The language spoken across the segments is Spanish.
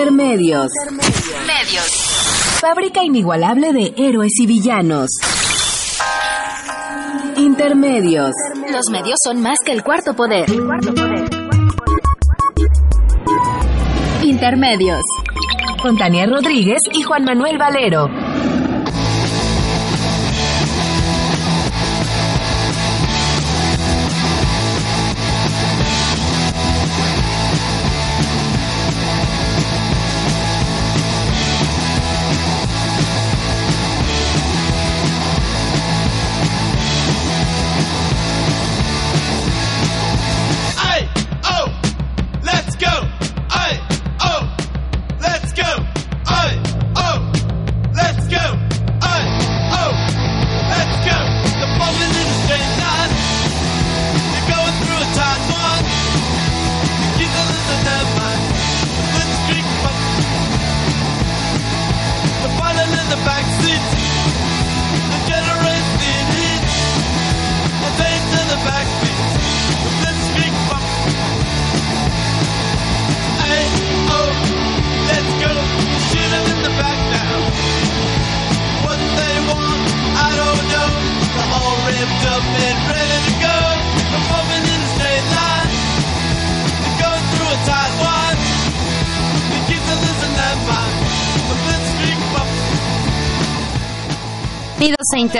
Intermedios. Medios. Fábrica inigualable de héroes y villanos. Intermedios. Los medios son más que el cuarto poder. Intermedios. Con Tania Rodríguez y Juan Manuel Valero.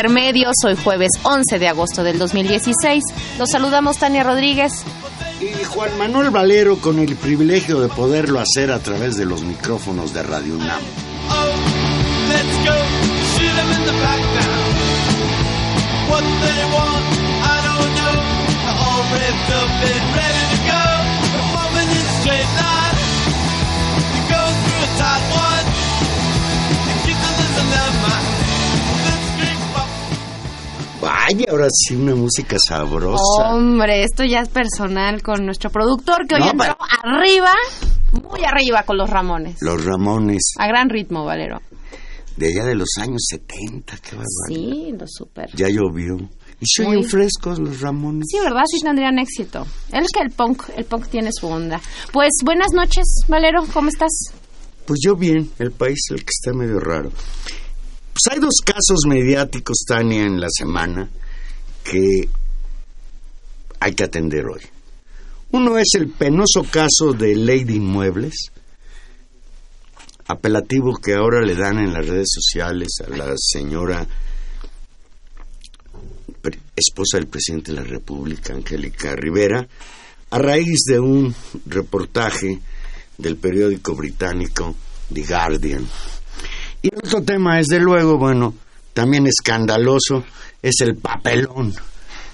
Intermedios, hoy jueves 11 de agosto del 2016. Los saludamos Tania Rodríguez. Y Juan Manuel Valero con el privilegio de poderlo hacer a través de los micrófonos de Radio UNAM. Oh, ahora sí una música sabrosa. Hombre, esto ya es personal con nuestro productor que hoy No, entró arriba, muy arriba con los Ramones. Los Ramones, A gran ritmo, Valero. de allá de los años 70, qué barbaridad. Sí, lo super. Ya llovió. Y oyen frescos los Ramones. Sí, ¿verdad? Sí tendrían éxito. Es que el punk, el punk tiene su onda. Pues buenas noches, Valero, ¿cómo estás? Pues yo bien, el país el que está medio raro. Pues hay dos casos mediáticos, Tania, en la semana que hay que atender hoy. Uno es el penoso caso de Lady Inmuebles, apelativo que ahora le dan en las redes sociales a la señora esposa del presidente de la República, Angélica Rivera, a raíz de un reportaje del periódico británico The Guardian. Y otro tema, desde luego, bueno, también escandaloso, es el papelón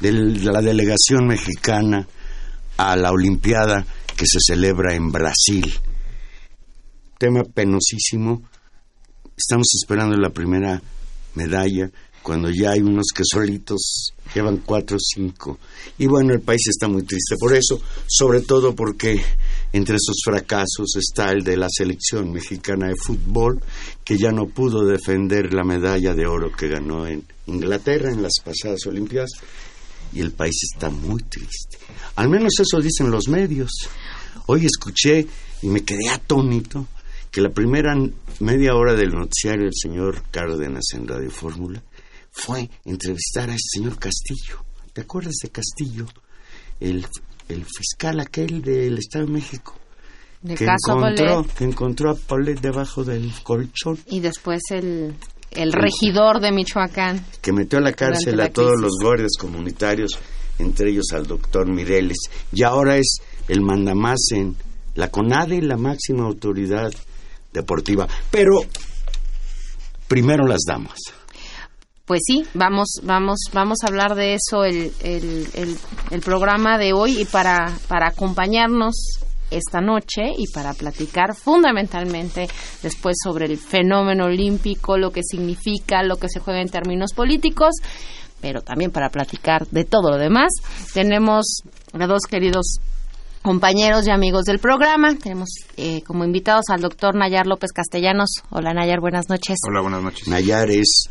de la delegación mexicana a la Olimpiada que se celebra en Brasil. Tema penosísimo. Estamos esperando la primera medalla cuando ya hay unos que solitos llevan cuatro o cinco. Y bueno, el país está muy triste por eso, sobre todo porque entre esos fracasos está el de la selección mexicana de fútbol, que ya no pudo defender la medalla de oro que ganó en Inglaterra en las pasadas Olimpiadas. Y el país está muy triste. Al menos eso dicen los medios. Hoy escuché y me quedé atónito que la primera media hora del noticiario del señor Cárdenas en Radio Fórmula fue entrevistar a este señor Castillo. ¿Te acuerdas de Castillo? El, el fiscal aquel del Estado de México. De que caso encontró, que encontró a Paulette debajo del colchón, Y después el, el regidor de Michoacán. que metió a la cárcel la a todos los guardias comunitarios, entre ellos al doctor Mireles. Y ahora es el mandamás en la CONADE, la máxima autoridad deportiva. Pero primero las damas. Pues sí, vamos, vamos, vamos a hablar de eso el, el, el, el programa de hoy y para, para acompañarnos esta noche y para platicar fundamentalmente después sobre el fenómeno olímpico, lo que significa, lo que se juega en términos políticos, pero también para platicar de todo lo demás. Tenemos a dos queridos compañeros y amigos del programa. Tenemos eh, como invitados al doctor Nayar López Castellanos. Hola Nayar, buenas noches. Hola, buenas noches. Nayar es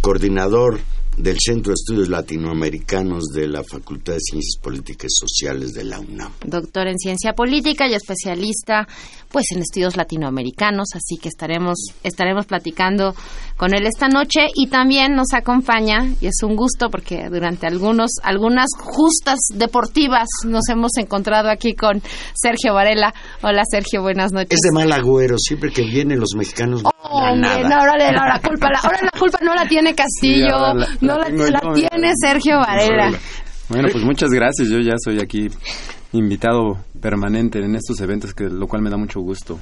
coordinador del Centro de Estudios Latinoamericanos de la Facultad de Ciencias Políticas y Sociales de la UNAM. Doctor en ciencia política y especialista pues en estudios latinoamericanos, así que estaremos estaremos platicando con él esta noche y también nos acompaña y es un gusto porque durante algunos algunas justas deportivas nos hemos encontrado aquí con Sergio Varela. Hola Sergio, buenas noches. Es de mal agüero, siempre que vienen los mexicanos no Oh, nada. no, ahora, la culpa, la, ahora la culpa no la tiene Castillo, Sí, ahora la- no la tiene. Sergio Varela. Bueno, pues muchas gracias. Yo ya soy aquí invitado permanente en estos eventos, que lo cual me da mucho gusto.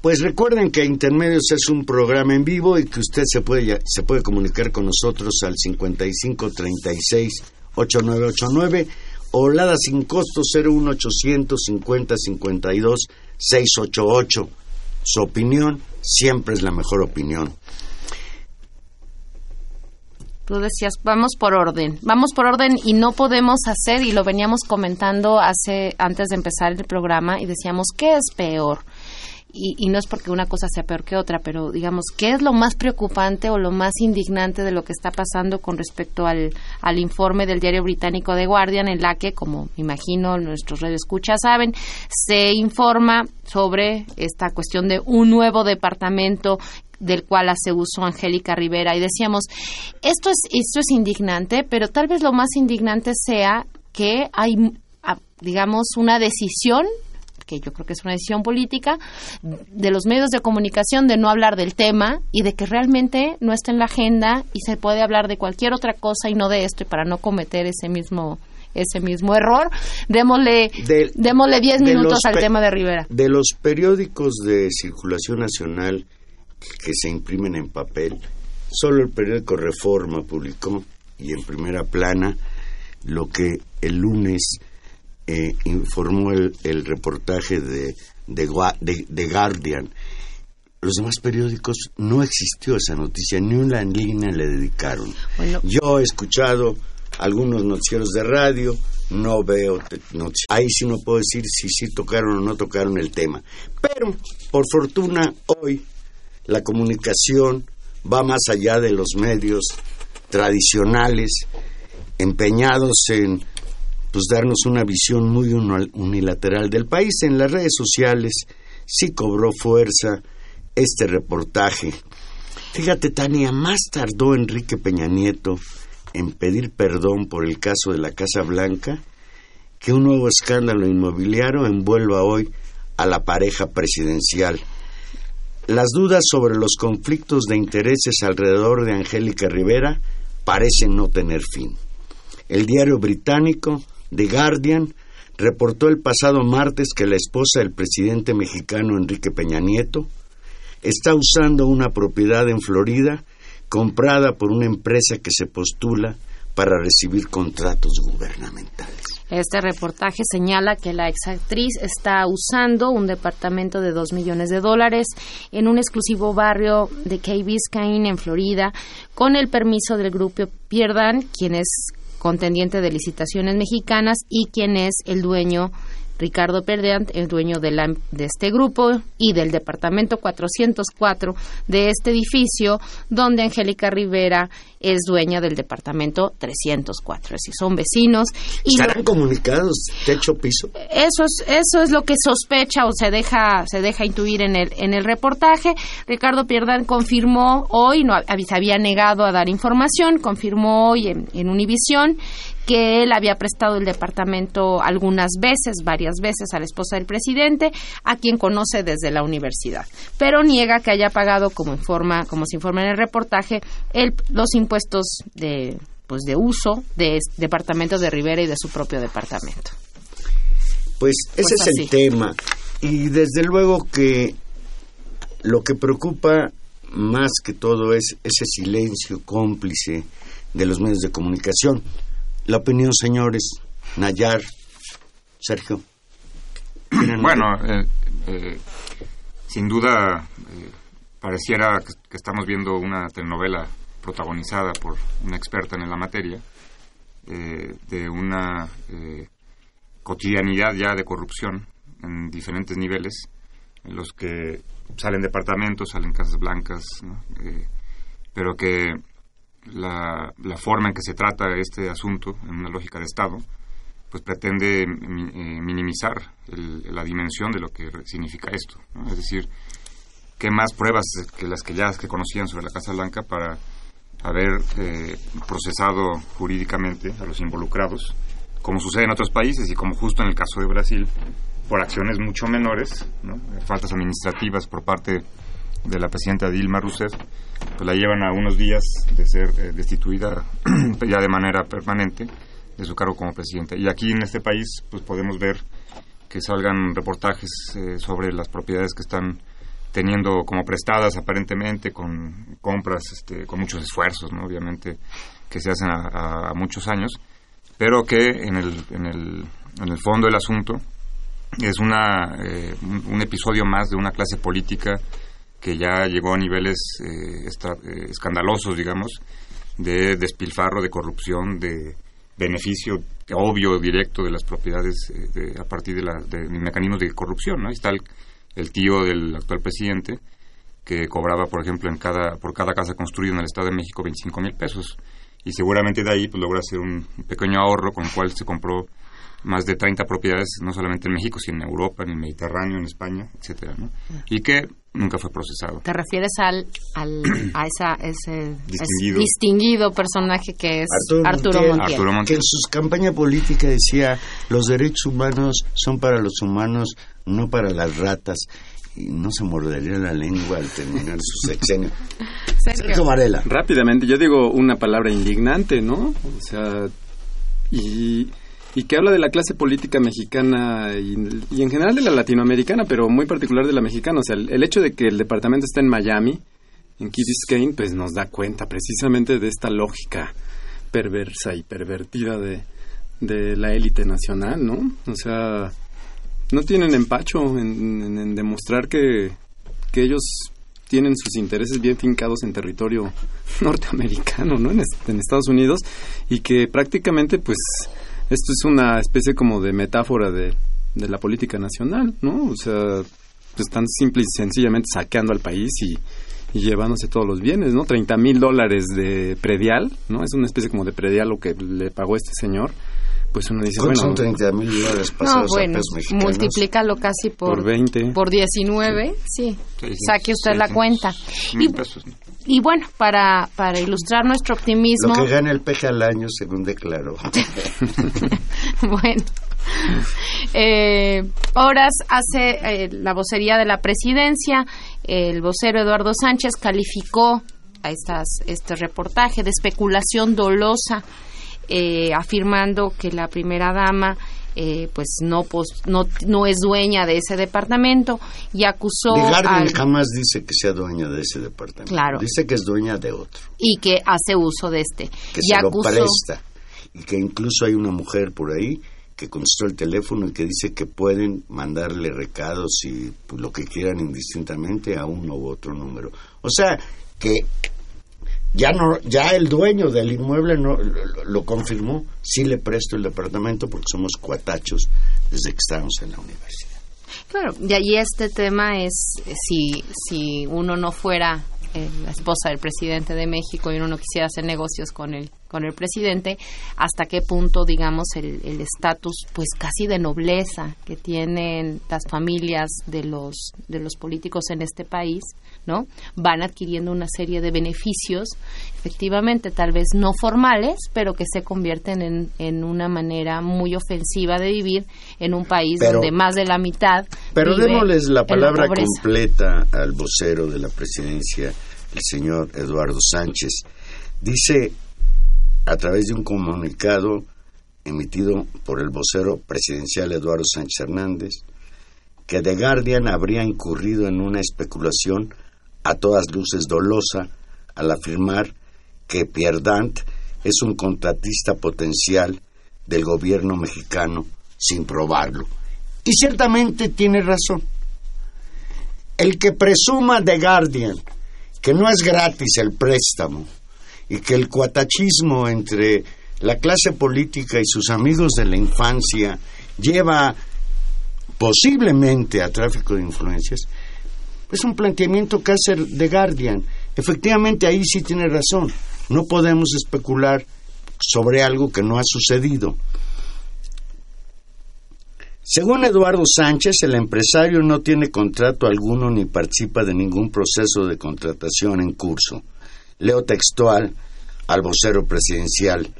Pues recuerden que Intermedios es un programa en vivo y que usted se puede, se puede comunicar con nosotros al 5536 8989 o Lada sin costo 01800 50 52 688. Su opinión siempre es la mejor opinión. Tú decías, vamos por orden, vamos por orden y no podemos hacer, y lo veníamos comentando hace antes de empezar el programa, y decíamos, ¿qué es peor? Y, y no es porque una cosa sea peor que otra, pero digamos, ¿qué es lo más preocupante o lo más indignante de lo que está pasando con respecto al, al informe del diario británico The Guardian, en la que, como imagino nuestros radioescuchas saben, se informa sobre esta cuestión de un nuevo departamento del cual hace uso Angélica Rivera. Y decíamos esto es esto es indignante pero tal vez lo más indignante sea que hay digamos una decisión que yo creo que es una decisión política de los medios de comunicación de no hablar del tema y de que realmente no está en la agenda y se puede hablar de cualquier otra cosa y no de esto y para no cometer ese mismo ese mismo error. Démosle Del- démosle 10 de minutos al tema de Rivera. De los periódicos de circulación nacional que se imprimen en papel, solo el periódico Reforma publicó y en primera plana lo que el lunes eh, informó el, el reportaje de, de, de- de Guardian. Los demás periódicos no existió esa noticia, ni una línea le dedicaron. Bueno. Yo he escuchado algunos noticieros de radio, no veo noci- Ahí sí no puedo decir si sí tocaron o no tocaron el tema. Pero, por fortuna, hoy la comunicación va más allá de los medios tradicionales, empeñados en pues darnos una visión muy uni- unilateral del país. En las redes sociales sí cobró fuerza este reportaje. Fíjate, Tania, más tardó Enrique Peña Nieto en pedir perdón por el caso de la Casa Blanca que un nuevo escándalo inmobiliario envuelva hoy a la pareja presidencial. Las dudas sobre los conflictos de intereses alrededor de Angélica Rivera parecen no tener fin. El diario británico The Guardian reportó el pasado martes que la esposa del presidente mexicano Enrique Peña Nieto está usando una propiedad en Florida comprada por una empresa que se postula para recibir contratos gubernamentales. Este reportaje señala que la exactriz está usando un departamento de 2 millones de dólares en un exclusivo barrio de Key Biscayne, en Florida, con el permiso del grupo Pierdan, quien es contendiente de licitaciones mexicanas y quien es el dueño Ricardo Perdeant, el dueño de, la- de este grupo y del departamento 404 de este edificio, donde Angélica Rivera es dueña del departamento 304. Es decir, son vecinos. Y lo- ¿Estarán comunicados techo piso? eso es eso es lo que sospecha o se deja se deja intuir en el en el reportaje Ricardo Pierdán confirmó hoy no se había negado a dar información confirmó hoy en, en Univisión que él había prestado el departamento algunas veces varias veces a la esposa del presidente a quien conoce desde la universidad pero niega que haya pagado como informa como se informa en el reportaje el, los impuestos de pues de uso de este departamento de Rivera y de su propio departamento Pues ese Pues es el tema. Y desde luego que lo que preocupa más que todo es ese silencio cómplice de los medios de comunicación. La opinión, señores, Nayar, Sergio. ¿tienen Bueno, eh, eh, sin duda eh, pareciera que, estamos viendo una telenovela protagonizada por una experta en la materia, eh, de una eh, cotidianidad ya de corrupción en diferentes niveles, en los que salen departamentos, salen casas blancas, pero que la, la forma en que se trata este asunto en una lógica de Estado, pues pretende mi- eh, minimizar el- la dimensión de lo que significa esto. Es decir, qué más pruebas que las que ya que conocían sobre la Casa Blanca para haber eh, procesado jurídicamente a los involucrados, como sucede en otros países y como justo en el caso de Brasil, por acciones mucho menores, ¿no? faltas administrativas por parte de la presidenta Dilma Rousseff, pues la llevan a unos días de ser eh, destituida ya de manera permanente de su cargo como presidenta. Y aquí en este país pues podemos ver que salgan reportajes eh, sobre las propiedades que están teniendo como prestadas aparentemente con compras este, con muchos esfuerzos, ¿no? obviamente que se hacen a, muchos años, pero que en el, en el, en el fondo del asunto es una, eh, un episodio más de una clase política que ya llegó a niveles eh, eh, escandalosos, digamos, de despilfarro, de corrupción, de beneficio obvio, directo de las propiedades eh, de- a partir de, la, de mecanismos de corrupción. ¿no? Ahí está el, el tío del actual presidente que cobraba, por ejemplo, en cada, por cada casa construida en el Estado de México 25 mil pesos. Y seguramente de ahí pues, logra hacer un pequeño ahorro con el cual se compró más de 30 propiedades, no solamente en México, sino en Europa, en el Mediterráneo, en España, etcétera, ¿no? Y que nunca fue procesado. ¿Te refieres al, al a esa, ese Distinguido. ese distinguido personaje que es Arturo Arturo, Montiel. Montiel? Arturo que Montiel. en su campaña política decía los derechos humanos son para los humanos, no para las ratas. Y no se mordería la lengua al terminar su sexenio. Sergio Varela. Rápidamente, yo digo una palabra indignante, ¿no? O sea, y, y que habla de la clase política mexicana y, en general de la latinoamericana, pero muy particular de la mexicana. O sea, el, hecho de que el departamento esté en Miami, en Key Biscayne, pues nos da cuenta precisamente de esta lógica perversa y pervertida de, de la élite nacional, ¿no? O sea, no tienen empacho en, demostrar que, que ellos tienen sus intereses bien fincados en territorio norteamericano, ¿no? En, en Estados Unidos y que prácticamente, pues, esto es una especie como de metáfora de, de la política nacional, ¿no? O sea, están simple y sencillamente saqueando al país y, y llevándose todos los bienes, ¿no? 30 mil dólares de predial, ¿no? Es una especie como de predial lo que le pagó este señor. Pues uno dice, ¿Cuántos bueno, son 30 mil dólares No, pasados a bueno, pesos mexicanos? multiplícalo casi por, por 20. por 19, sí. Sí, sí, Saque usted la 600 cuenta. Y, pesos, ¿no? y bueno, para, para ilustrar nuestro optimismo, Lo que gana el peje al año, según declaró. bueno, eh, horas hace eh, la vocería de la presidencia, el vocero Eduardo Sánchez calificó a estas, este reportaje de especulación dolosa, eh, afirmando que la primera dama eh, pues no, pos- no no es dueña de ese departamento y acusó Guardian al- jamás dice que sea dueña de ese departamento. Claro. Dice que es dueña de otro, y que hace uso de este que y se lo presta. Y que incluso hay una mujer por ahí que contestó el teléfono y que dice que pueden mandarle recados y pues, lo que quieran indistintamente a uno u otro número. O sea, que ya no ya el dueño del inmueble no lo, lo confirmó, sí le presto el departamento porque somos cuatachos desde que estábamos en la universidad. Claro, y ahí este tema es eh, si, si uno no fuera eh, la esposa del presidente de México y uno no quisiera hacer negocios con el, con el presidente, hasta qué punto, digamos, el el estatus, pues casi de nobleza que tienen las familias de los, de los políticos en este país, ¿no? Van adquiriendo una serie de beneficios, efectivamente, tal vez no formales, pero que se convierten en, en una manera muy ofensiva de vivir en un país Pero- donde más de la mitad Pero vive démosles la palabra completa al vocero de la presidencia, el señor Eduardo Sánchez. Dice a través de un comunicado emitido por el vocero presidencial Eduardo Sánchez Hernández que The Guardian habría incurrido en una especulación a todas luces dolosa al afirmar que Pierdant es un contratista potencial del gobierno mexicano sin probarlo. Y ciertamente tiene razón. El que presuma The Guardian que no es gratis el préstamo y que el cuatachismo entre la clase política y sus amigos de la infancia lleva posiblemente a tráfico de influencias, es un planteamiento que hace Guardian. Efectivamente, ahí sí tiene razón. No podemos especular sobre algo que no ha sucedido. Según Eduardo Sánchez, el empresario no tiene contrato alguno ni participa de ningún proceso de contratación en curso. Leo textual al vocero presidencial.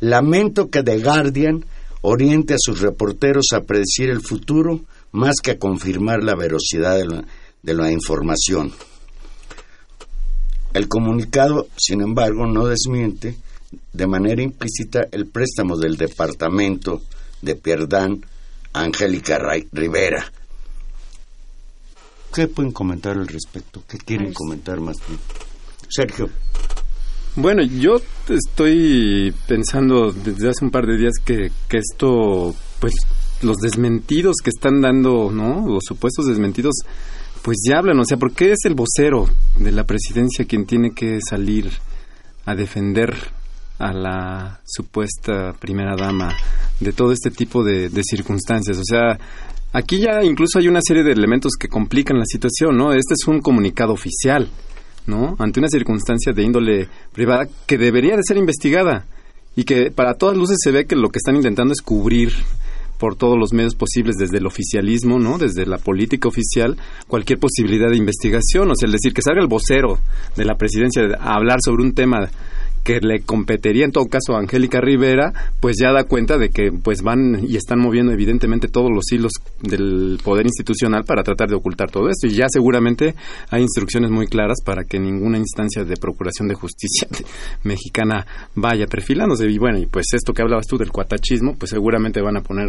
Lamento que The Guardian oriente a sus reporteros a predecir el futuro más que a confirmar la veracidad de la, de la información. El comunicado, sin embargo, no desmiente de manera implícita el préstamo del departamento de Pierdán a Angélica Ray- Rivera. ¿Qué pueden comentar al respecto? ¿Qué quieren Pues- comentar más bien? Sergio, Bueno, yo estoy pensando desde hace un par de días que, que esto, pues los desmentidos que están dando, ¿no? Los supuestos desmentidos, pues ya hablan. O sea, ¿por qué es el vocero de la presidencia quien tiene que salir a defender a la supuesta primera dama de todo este tipo de, de circunstancias? O sea, aquí ya incluso hay una serie de elementos que complican la situación, ¿no? Este es un comunicado oficial. ¿No? Ante una circunstancia de índole privada que debería de ser investigada y que para todas luces se ve que lo que están intentando es cubrir por todos los medios posibles desde el oficialismo, ¿no? Desde la política oficial, cualquier posibilidad de investigación, o sea, el decir que salga el vocero de la presidencia a hablar sobre un tema que le competiría en todo caso a Angélica Rivera, pues ya da cuenta de que pues van y están moviendo evidentemente todos los hilos del poder institucional para tratar de ocultar todo esto y ya seguramente hay instrucciones muy claras para que ninguna instancia de procuración de justicia mexicana vaya perfilándose y bueno, y pues esto que hablabas tú del cuatachismo, pues seguramente van a poner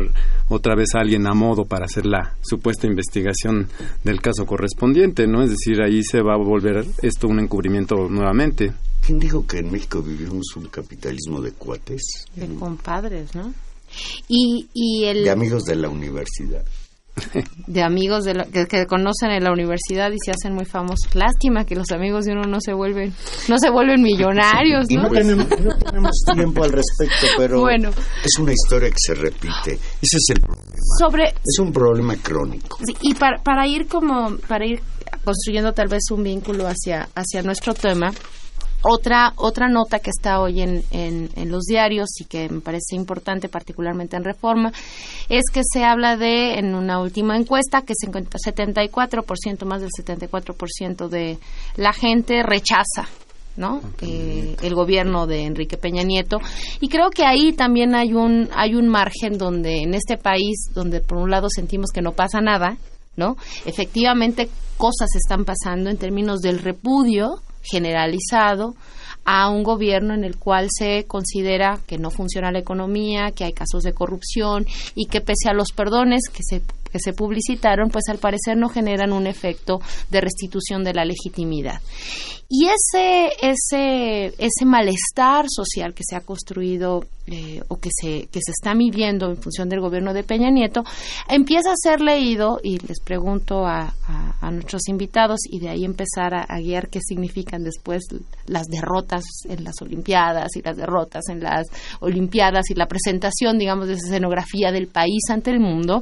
otra vez a alguien a modo para hacer la supuesta investigación del caso correspondiente, ¿no? Es decir, ahí se va a volver esto un encubrimiento nuevamente. ¿Quién dijo que en México vivimos un capitalismo de cuates? De compadres, ¿no? Y, y el De amigos de la universidad. de amigos de la- que, que conocen en la universidad y se hacen muy famosos. Lástima que los amigos de uno no se vuelven no se vuelven millonarios, Y ¿no? no tenemos, no tenemos tiempo al respecto, pero Bueno. es una historia que se repite. Ese es el problema. Sobre Es un problema crónico. Y para, para ir como para ir construyendo tal vez un vínculo hacia hacia nuestro tema otra otra nota que está hoy en, en, en los diarios y que me parece importante particularmente en Reforma es que se habla de en una última encuesta que se encuentra 74% más del 74% de la gente rechaza ¿no? Eh, el gobierno de Enrique Peña Nieto y creo que ahí también hay un hay un margen donde en este país donde por un lado sentimos que no pasa nada ¿no? Efectivamente, cosas están pasando en términos del repudio generalizado a un gobierno en el cual se considera que no funciona la economía, que hay casos de corrupción y que pese a los perdones que se que se publicitaron, pues al parecer no generan un efecto de restitución de la legitimidad. Y ese, ese, ese malestar social que se ha construido eh, o que se, que se está midiendo en función del gobierno de Peña Nieto, empieza a ser leído, y les pregunto a, a- nuestros invitados, y de ahí empezar a, a guiar qué significan después las derrotas en las Olimpiadas y las derrotas en las Olimpiadas y la presentación, digamos, de esa escenografía del país ante el mundo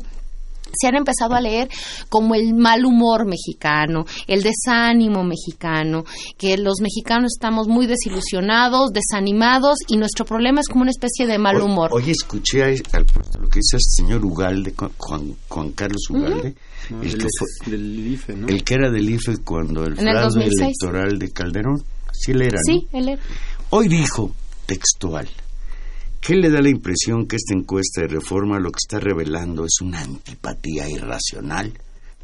se han empezado a leer como el mal humor mexicano, el desánimo mexicano, que los mexicanos estamos muy desilusionados, desanimados y nuestro problema es como una especie de mal Hoy- humor. Hoy, escuché a- al, lo que dice este señor Ugalde, Juan, Juan- Carlos Ugalde, ¿no? el, Del- que fue- del IFE, ¿no? el que era del IFE cuando el el fraude 2006. electoral de Calderón. Sí, él era. ¿no? Sí, él era- Hoy dijo, textual, ¿qué le da la impresión que esta encuesta de reforma lo que está revelando es una antipatía irracional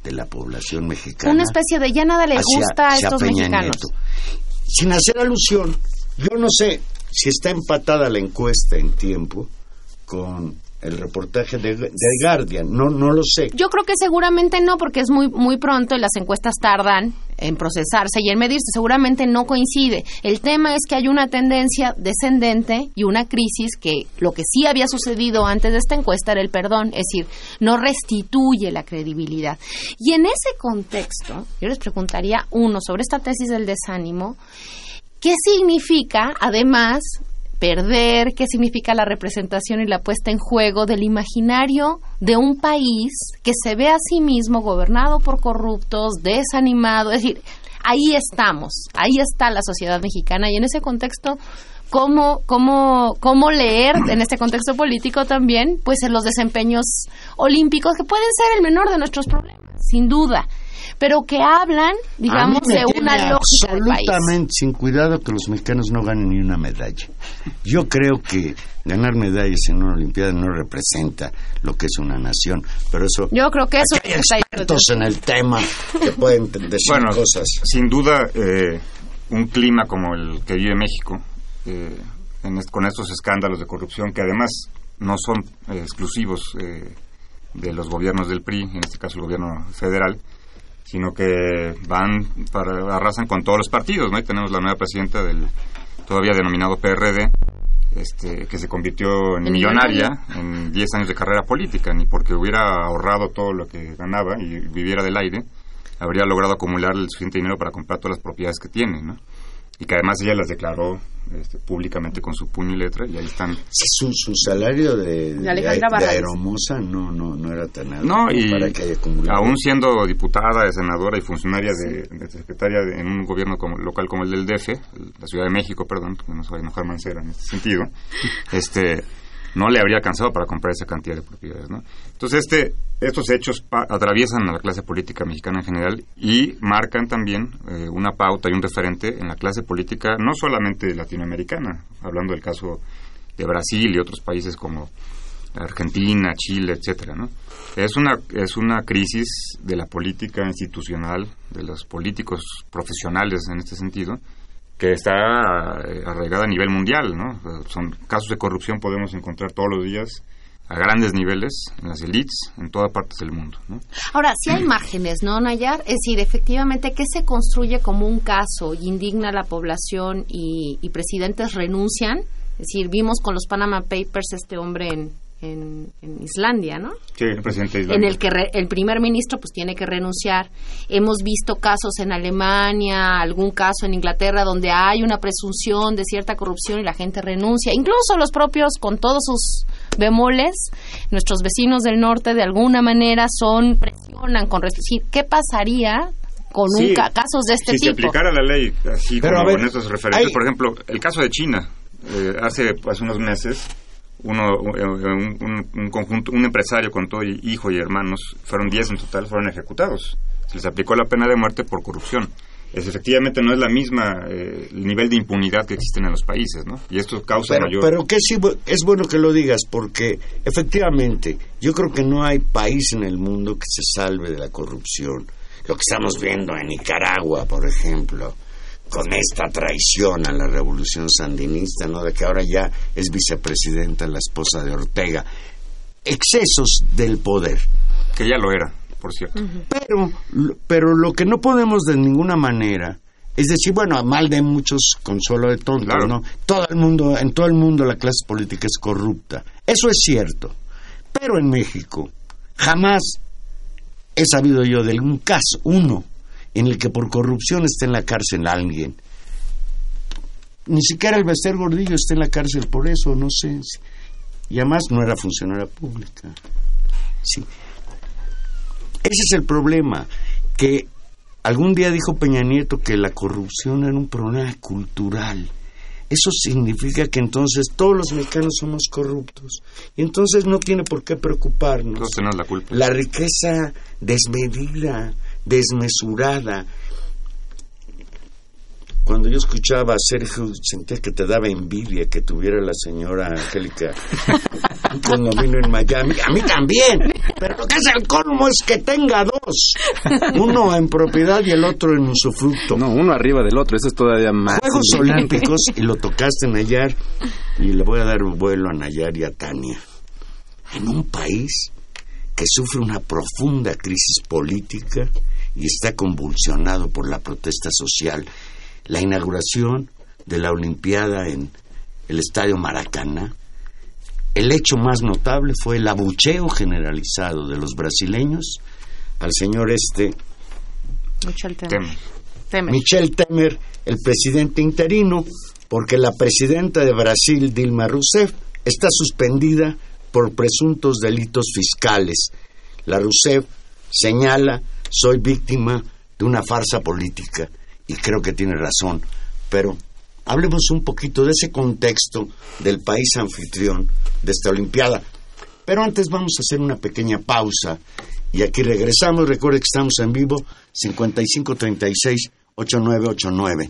de la población mexicana? una especie de ya nada le gusta a estos Peña mexicanos. Nieto. Sin hacer alusión, yo no sé si está empatada la encuesta en tiempo con el reportaje de, Guardian, no, no lo sé. Yo creo que seguramente no, porque es muy muy pronto y las encuestas tardan en procesarse y en medirse. Seguramente no coincide. El tema es que hay una tendencia descendente y una crisis que lo que sí había sucedido antes de esta encuesta era el perdón, es decir, no restituye la credibilidad. Y en ese contexto, yo les preguntaría, uno, sobre esta tesis del desánimo, ¿qué significa, además, perder, qué significa la representación y la puesta en juego del imaginario de un país que se ve a sí mismo gobernado por corruptos, desanimado, es decir, ahí estamos, ahí está la sociedad mexicana y en ese contexto cómo, cómo, cómo leer en este contexto político también, pues en los desempeños olímpicos que pueden ser el menor de nuestros problemas, sin duda, pero que hablan, digamos, de una lógica del país. absolutamente sin cuidado que los mexicanos no ganen ni una medalla. Yo creo que ganar medallas en una olimpiada no representa lo que es una nación, pero eso Yo creo que eso hay expertos en el tema que pueden decir Bueno, cosas. sin duda, eh, un clima como el que vive México, eh, en est- con estos escándalos de corrupción que además no son eh, exclusivos eh, de los gobiernos del PRI, en este caso el gobierno federal, sino que van para arrasan con todos los partidos, ¿no? Y tenemos la nueva presidenta del todavía denominado PRD, este, que se convirtió en millonaria en 10 años de carrera política, ni porque hubiera ahorrado todo lo que ganaba y viviera del aire, habría logrado acumular el suficiente dinero para comprar todas las propiedades que tiene, ¿no? Y que además ella las declaró este, públicamente con su puño y letra, y ahí están Su, su salario de, De de, Barrales. aeromosa no, no, no era tan alto No, y para que haya acumulado. aún siendo diputada, senadora y funcionaria de, de secretaria de- en un gobierno como- local como el del DF, la Ciudad de México, perdón, que no se vaya a enojar Mancera en este sentido, este, no le habría alcanzado para comprar esa cantidad de propiedades, ¿no? Entonces, este, estos hechos atraviesan a la clase política mexicana en general y marcan también eh, una pauta y un referente en la clase política, no solamente latinoamericana, hablando del caso de Brasil y otros países como Argentina, Chile, etcétera, ¿no? Es una es una crisis de la política institucional, de los políticos profesionales en este sentido, que está eh, arraigada a nivel mundial, ¿no? Son casos de corrupción podemos encontrar todos los días a grandes niveles en las elites en todas partes del mundo, ¿no? Ahora, sí hay márgenes, ¿no, Nayar? Es decir, efectivamente, ¿qué se construye como un caso y indigna a la población y, y presidentes renuncian? Es decir, vimos con los Panama Papers este hombre en, en, en Islandia, ¿no? Sí, el presidente de en Islandia. el que re- el primer ministro pues tiene que renunciar. Hemos visto casos en Alemania, algún caso en Inglaterra donde hay una presunción de cierta corrupción y la gente renuncia. Incluso los propios, con todos sus bemoles, nuestros vecinos del norte de alguna manera son presionan con sí, ¿Qué pasaría con un ca- casos de este si se tipo? aplicara la ley así Pero, como a ver, con esos referentes, hay- por ejemplo, el caso de China, eh, hace, hace unos meses, uno, un, un- un conjunto, un empresario con todo y hijo y hermanos, fueron 10 en total, fueron ejecutados. Se les aplicó la pena de muerte por corrupción. Es, efectivamente no es la misma eh, el nivel de impunidad que existen en los países, ¿no? Y esto causa Pero, mayor... pero que sí, es bueno que lo digas porque efectivamente yo creo que no hay país en el mundo que se salve de la corrupción. Lo que estamos viendo en Nicaragua, por ejemplo, con esta traición a la revolución sandinista, ¿no? De que ahora ya es vicepresidenta la esposa de Ortega. Excesos del poder. que ya lo era, por cierto. Pero, pero lo que no podemos de ninguna manera es decir, bueno, a mal de muchos, consuelo de tontos, Claro. ¿no? Todo el mundo, en todo el mundo la clase política es corrupta. Eso es cierto. Pero en México jamás he sabido yo de algún caso, uno, en el que por corrupción esté en la cárcel alguien. Ni siquiera el Bester Gordillo está en la cárcel por eso, no sé. Y además no era funcionaria pública. Sí. Ese es el problema, que algún día dijo Peña Nieto que la corrupción era un problema cultural. Eso significa que entonces todos los mexicanos somos corruptos. Y entonces no tiene por qué preocuparnos. Tenemos la culpa. La riqueza desmedida, desmesurada. Cuando yo escuchaba a Sergio, sentía que te daba envidia que tuviera la señora Angélica un condominio en Miami. A mí también. Pero lo que es el colmo es que tenga dos. Uno en propiedad y el otro en usufructo. No, uno arriba del otro, eso es todavía más. Juegos. Olímpicos, y lo tocaste Nayar, y le voy a dar un vuelo a Nayar y a Tania. En un país que sufre una profunda crisis política y está convulsionado por la protesta social, la inauguración de la Olimpiada en el Estadio Maracaná, el hecho más notable fue el abucheo generalizado de los brasileños al señor este Mucho el tema. Tem- Temer. Michel Temer, el presidente interino, porque la presidenta de Brasil, Dilma Rousseff, está suspendida por presuntos delitos fiscales. La Rousseff señala, soy víctima de una farsa política. y creo que tiene razón, pero hablemos un poquito de ese contexto del país anfitrión de esta Olimpiada. Pero antes vamos a hacer una pequeña pausa y aquí regresamos. Recuerde que estamos en vivo 5536 8989.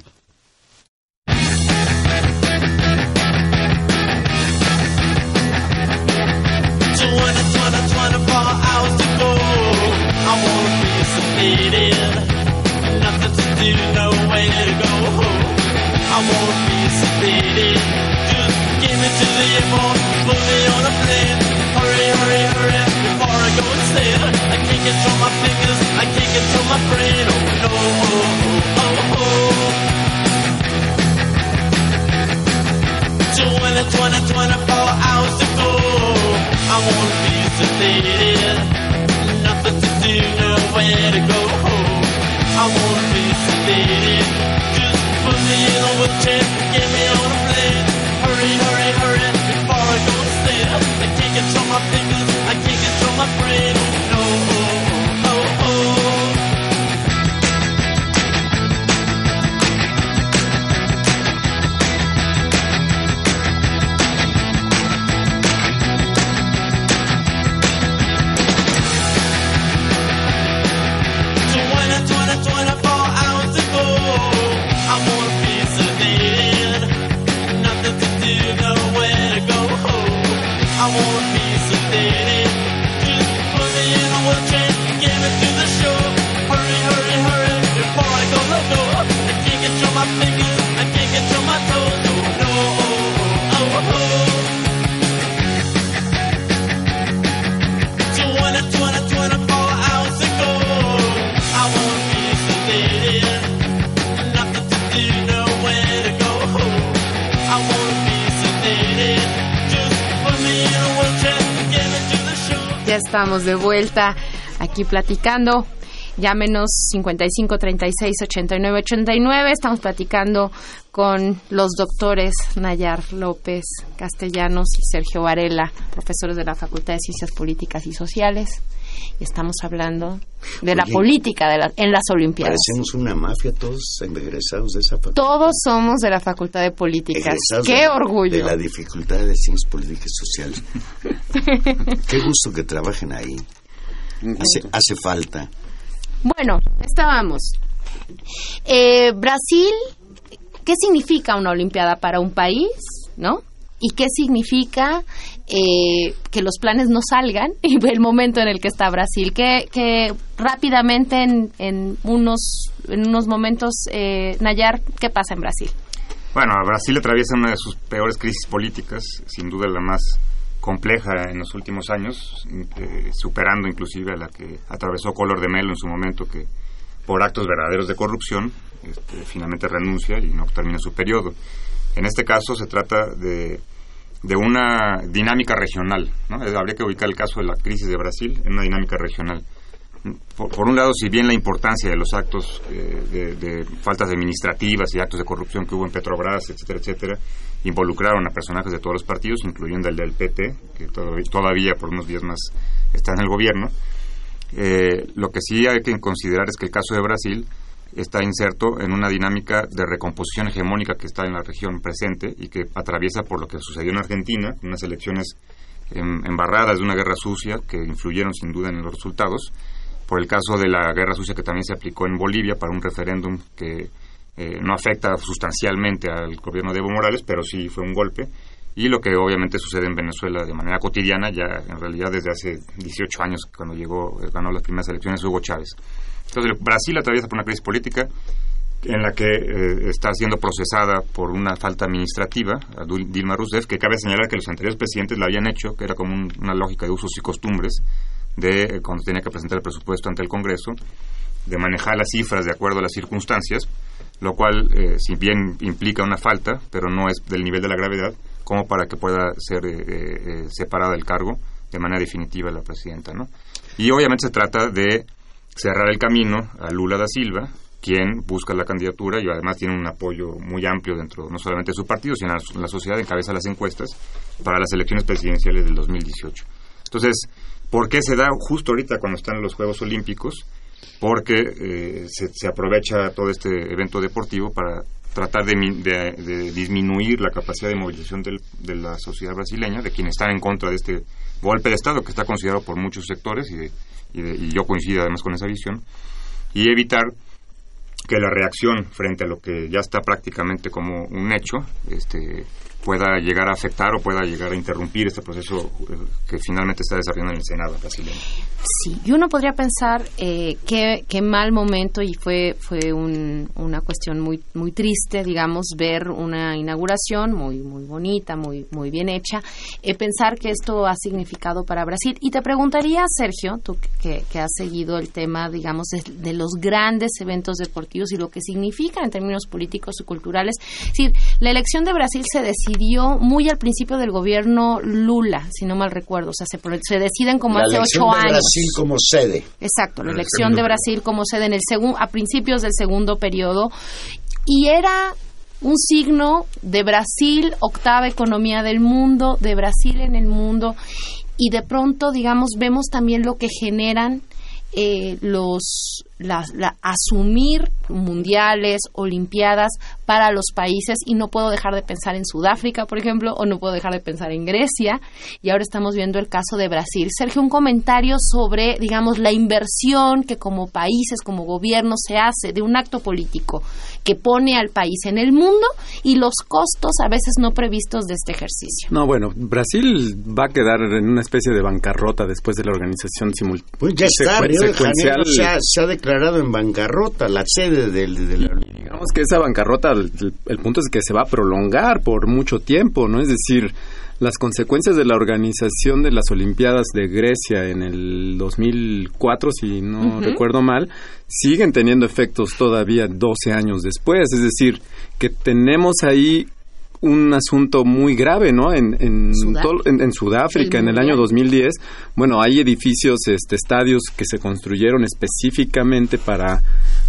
Nowhere to go. I wanna be sedated. Just put me in a wheelchair, get me on a plane. Hurry, hurry, hurry, before I go insane. I can't control my fingers, I can't control my brain. De vuelta aquí platicando. Llámenos 55 36 89 89. Estamos platicando con los doctores Nayar López Castellanos y Sergio Varela, profesores de la Facultad de Ciencias Políticas y Sociales. Y estamos hablando de la política de la- en las Olimpiadas. Parecemos una mafia, todos egresados de esa facultad. Todos somos de la Facultad de Políticas. Egresados ¡Qué de- orgullo! De la dificultad de ciencias políticas y sociales. Qué gusto que trabajen ahí. Hace, hace falta. Bueno, estábamos. Eh, Brasil, ¿qué significa una Olimpiada para un país? ¿No? ¿Y qué significa eh, que los planes no salgan y el momento en el que está Brasil? Que, que rápidamente en, en unos, en unos momentos, eh, Nayar, ¿qué pasa en Brasil? Bueno, Brasil atraviesa una de sus peores crisis políticas, sin duda la más compleja en los últimos años, eh, superando inclusive a la que atravesó Color de Melo en su momento, que por actos verdaderos de corrupción este, finalmente renuncia y no termina su periodo. En este caso se trata de, de una dinámica regional. ¿no? Habría que ubicar el caso de la crisis de Brasil en una dinámica regional. Por, un lado, si bien la importancia de los actos eh, de, de faltas administrativas y actos de corrupción que hubo en Petrobras, etcétera, etcétera, involucraron a personajes de todos los partidos, incluyendo el del PT, que todavía, todavía por unos días más está en el gobierno. Eh, lo que sí hay que considerar es que el caso de Brasil está inserto en una dinámica de recomposición hegemónica que está en la región presente y que atraviesa por lo que sucedió en Argentina, unas elecciones em- embarradas de una guerra sucia que influyeron sin duda en los resultados, por el caso de la guerra sucia que también se aplicó en Bolivia para un referéndum que eh, no afecta sustancialmente al gobierno de Evo Morales, pero sí fue un golpe, y lo que obviamente sucede en Venezuela de manera cotidiana, ya en realidad desde hace 18 años, cuando llegó, ganó las primeras elecciones Hugo Chávez. Entonces, Brasil atraviesa por una crisis política en la que eh, está siendo procesada por una falta administrativa a Dilma Rousseff, que cabe señalar que los anteriores presidentes la habían hecho, que era como un- una lógica de usos y costumbres de eh, cuando tenía que presentar el presupuesto ante el Congreso, de manejar las cifras de acuerdo a las circunstancias, lo cual, eh, si bien implica una falta, pero no es del nivel de la gravedad, como para que pueda ser eh, eh, separada del cargo de manera definitiva la presidenta, ¿no? Y obviamente se trata de cerrar el camino a Lula da Silva, quien busca la candidatura y además tiene un apoyo muy amplio dentro no solamente de su partido, sino en la sociedad, encabeza las encuestas para las elecciones presidenciales del 2018. Entonces, ¿por qué se da justo ahorita cuando están los Juegos Olímpicos? porque eh, se, aprovecha todo este evento deportivo para tratar de disminuir la capacidad de movilización del- de la sociedad brasileña, de quienes están en contra de este golpe de Estado, que está considerado por muchos sectores, y, de- y de- y yo coincido además con esa visión, y evitar que la reacción frente a lo que ya está prácticamente como un hecho este, pueda llegar a afectar o pueda llegar a interrumpir este proceso eh, que finalmente está desarrollando en el Senado brasileño. Sí, y uno podría pensar eh, qué, qué mal momento y fue fue un- una cuestión muy muy triste, digamos, ver una inauguración muy muy bonita, muy muy bien hecha, eh, pensar que esto ha significado para Brasil. Y te preguntaría, Sergio, tú que, que has seguido el tema, digamos, de, de los grandes eventos deportivos y lo que significan en términos políticos y culturales. Es decir, la elección de Brasil se decidió muy al principio del gobierno Lula, si no mal recuerdo, o sea, se, deciden como la hace elección ocho de años. Brasil como sede. Exacto, la elección de Brasil como sede en el segun- a principios del segundo periodo y era un signo de Brasil, octava economía del mundo, de Brasil en el mundo y de pronto, digamos, vemos también lo que generan eh, los la- la- asumir mundiales, olimpiadas para los países y no puedo dejar de pensar en Sudáfrica, por ejemplo, o no puedo dejar de pensar en Grecia y ahora estamos viendo el caso de Brasil. Sergio, un comentario sobre, digamos, la inversión que como países, como gobierno se hace de un acto político que pone al país en el mundo y los costos a veces no previstos de este ejercicio. No, bueno, Brasil va a quedar en una especie de bancarrota después de la organización simultánea. Pues ya está, Río de Janeiro se ha, se ha declarado en bancarrota, la sede del, de la Digamos que esa bancarrota, el, el punto es que se va a prolongar por mucho tiempo, ¿no? Es decir, las consecuencias de la organización de las Olimpiadas de Grecia en el 2004, si no recuerdo mal, siguen teniendo efectos todavía 12 años después. Es decir, que tenemos ahí un asunto muy grave, ¿no? En, en, Sudáfrica. en- en Sudáfrica, El en el año Mundial. 2010, bueno, hay edificios, este, estadios que se construyeron específicamente para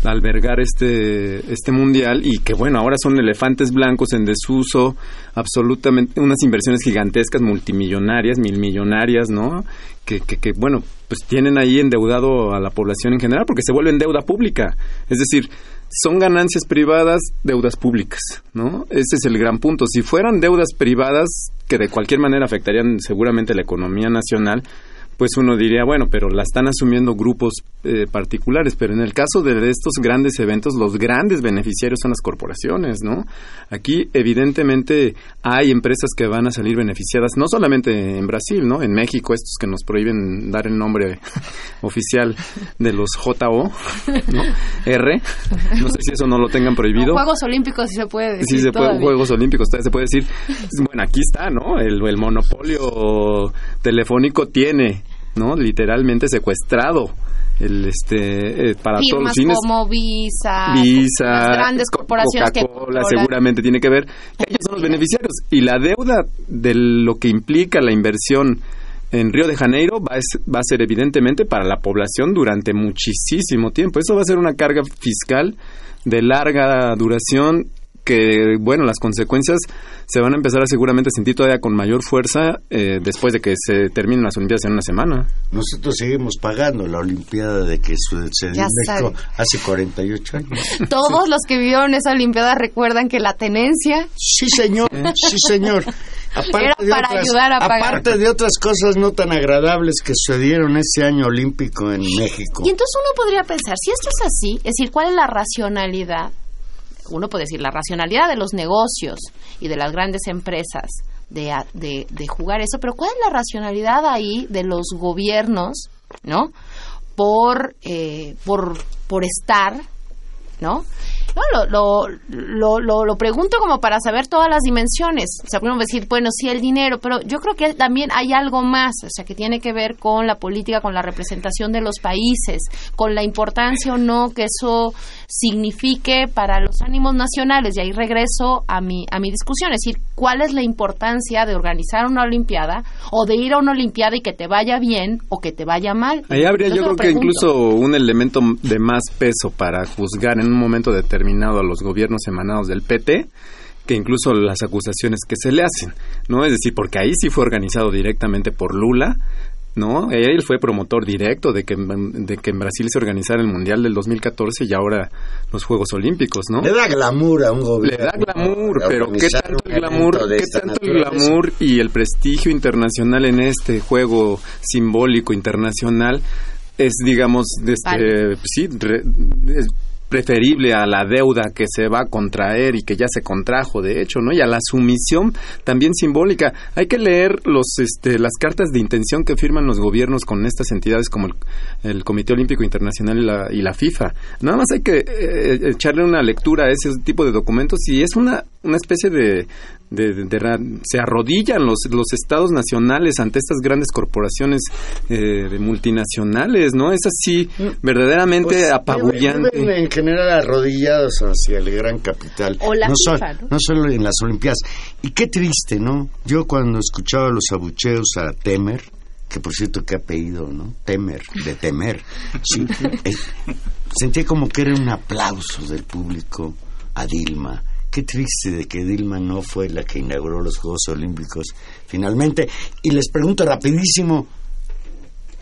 albergar este, este mundial y que, bueno, ahora son elefantes blancos en desuso, absolutamente, unas inversiones gigantescas, multimillonarias, mil millonarias, ¿no? Que, que, que, bueno, pues tienen ahí endeudado a la población en general porque se vuelven deuda pública. Es decir, son ganancias privadas, deudas públicas, ¿no? Ese es el gran punto. Si fueran deudas privadas, que de cualquier manera afectarían seguramente la economía nacional, pues uno diría, bueno, pero la están asumiendo grupos eh, particulares, pero en el caso de estos grandes eventos, los grandes beneficiarios son las corporaciones, ¿no? Aquí evidentemente hay empresas que van a salir beneficiadas, no solamente en Brasil, ¿no? En México, estos que nos prohíben dar el nombre oficial de los JO, ¿no? R, no sé si eso no lo tengan prohibido. Juegos Olímpicos si se puede decir Sí, se puede. Juegos Olímpicos, se puede decir. Bueno, aquí está, ¿no? El, el monopolio telefónico tiene, ¿no? Literalmente secuestrado el este eh, para todos los fines. como Visa, Visa, las grandes Co- corporaciones que Coca-Cola seguramente tiene que ver. Ellos son los beneficiarios y la deuda de lo que implica la inversión en Río de Janeiro va a, es- va a ser evidentemente para la población durante muchísimo tiempo. Eso va a ser una carga fiscal de larga duración que, bueno, las consecuencias se van a empezar a seguramente sentir todavía con mayor fuerza eh, después de que se terminen las Olimpiadas en una semana. Nosotros seguimos pagando la Olimpiada de que su- se dio Ya en México sabe. hace 48 años. Todos los que vivieron esa Olimpiada recuerdan que la tenencia Sí, señor, sí, señor. Era para ayudar a pagar. aparte de otras cosas no tan agradables que sucedieron ese año olímpico en México. Y entonces uno podría pensar, si esto es así, es decir, ¿cuál es la racionalidad? Uno puede decir, la racionalidad de los negocios y de las grandes empresas de, de, de jugar eso, pero ¿cuál es la racionalidad ahí de los gobiernos, ¿no? Por, eh, por, por estar, ¿no? No, lo, lo, lo, lo, pregunto como para saber todas las dimensiones. O sea, podemos decir, bueno, sí, el dinero, pero yo creo que también hay algo más, o sea, que tiene que ver con la política, con la representación de los países, con la importancia o no que eso signifique para los ánimos nacionales. Y ahí regreso a mi, a mi discusión, es decir, ¿cuál es la importancia de organizar una Olimpiada o de ir a una Olimpiada y que te vaya bien o que te vaya mal? Ahí habría Yo yo creo que incluso un elemento de más peso para juzgar en un momento determinado a los gobiernos emanados del PT que incluso las acusaciones que se le hacen, ¿no? Es decir, porque ahí sí fue organizado directamente por Lula, ¿no? Él fue promotor directo de que, de que en Brasil se organizara el Mundial del 2014 y ahora los Juegos Olímpicos, ¿no? Le da glamour a un gobierno. Le da glamour, pero ¿qué tanto el glamour, qué tanto el glamour y el prestigio internacional en este juego simbólico internacional es, digamos, de este, Vale. sí, re- es preferible a la deuda que se va a contraer y que ya se contrajo, de hecho, ¿no? Y a la sumisión también simbólica. Hay que leer los, este, las cartas de intención que firman los gobiernos con estas entidades como el, Comité Olímpico Internacional y la, y la FIFA. Nada más hay que eh, echarle una lectura a ese tipo de documentos y es una, una especie de, de- de- se arrodillan los, los estados nacionales ante estas grandes corporaciones eh, de multinacionales, ¿no? Es así verdaderamente Pues, apabullante. viven en general arrodillados hacia el gran capital. O la no, so- FIFA, ¿no? no solo en las Olimpiadas. Y qué triste, ¿no? Yo cuando escuchaba los abucheos a Temer, que por cierto qué apellido, ¿no? Temer, de temer. Sí, eh, sentía como que era un aplauso del público a Dilma. Qué triste de que Dilma no fue la que inauguró los Juegos Olímpicos finalmente. Y les pregunto rapidísimo,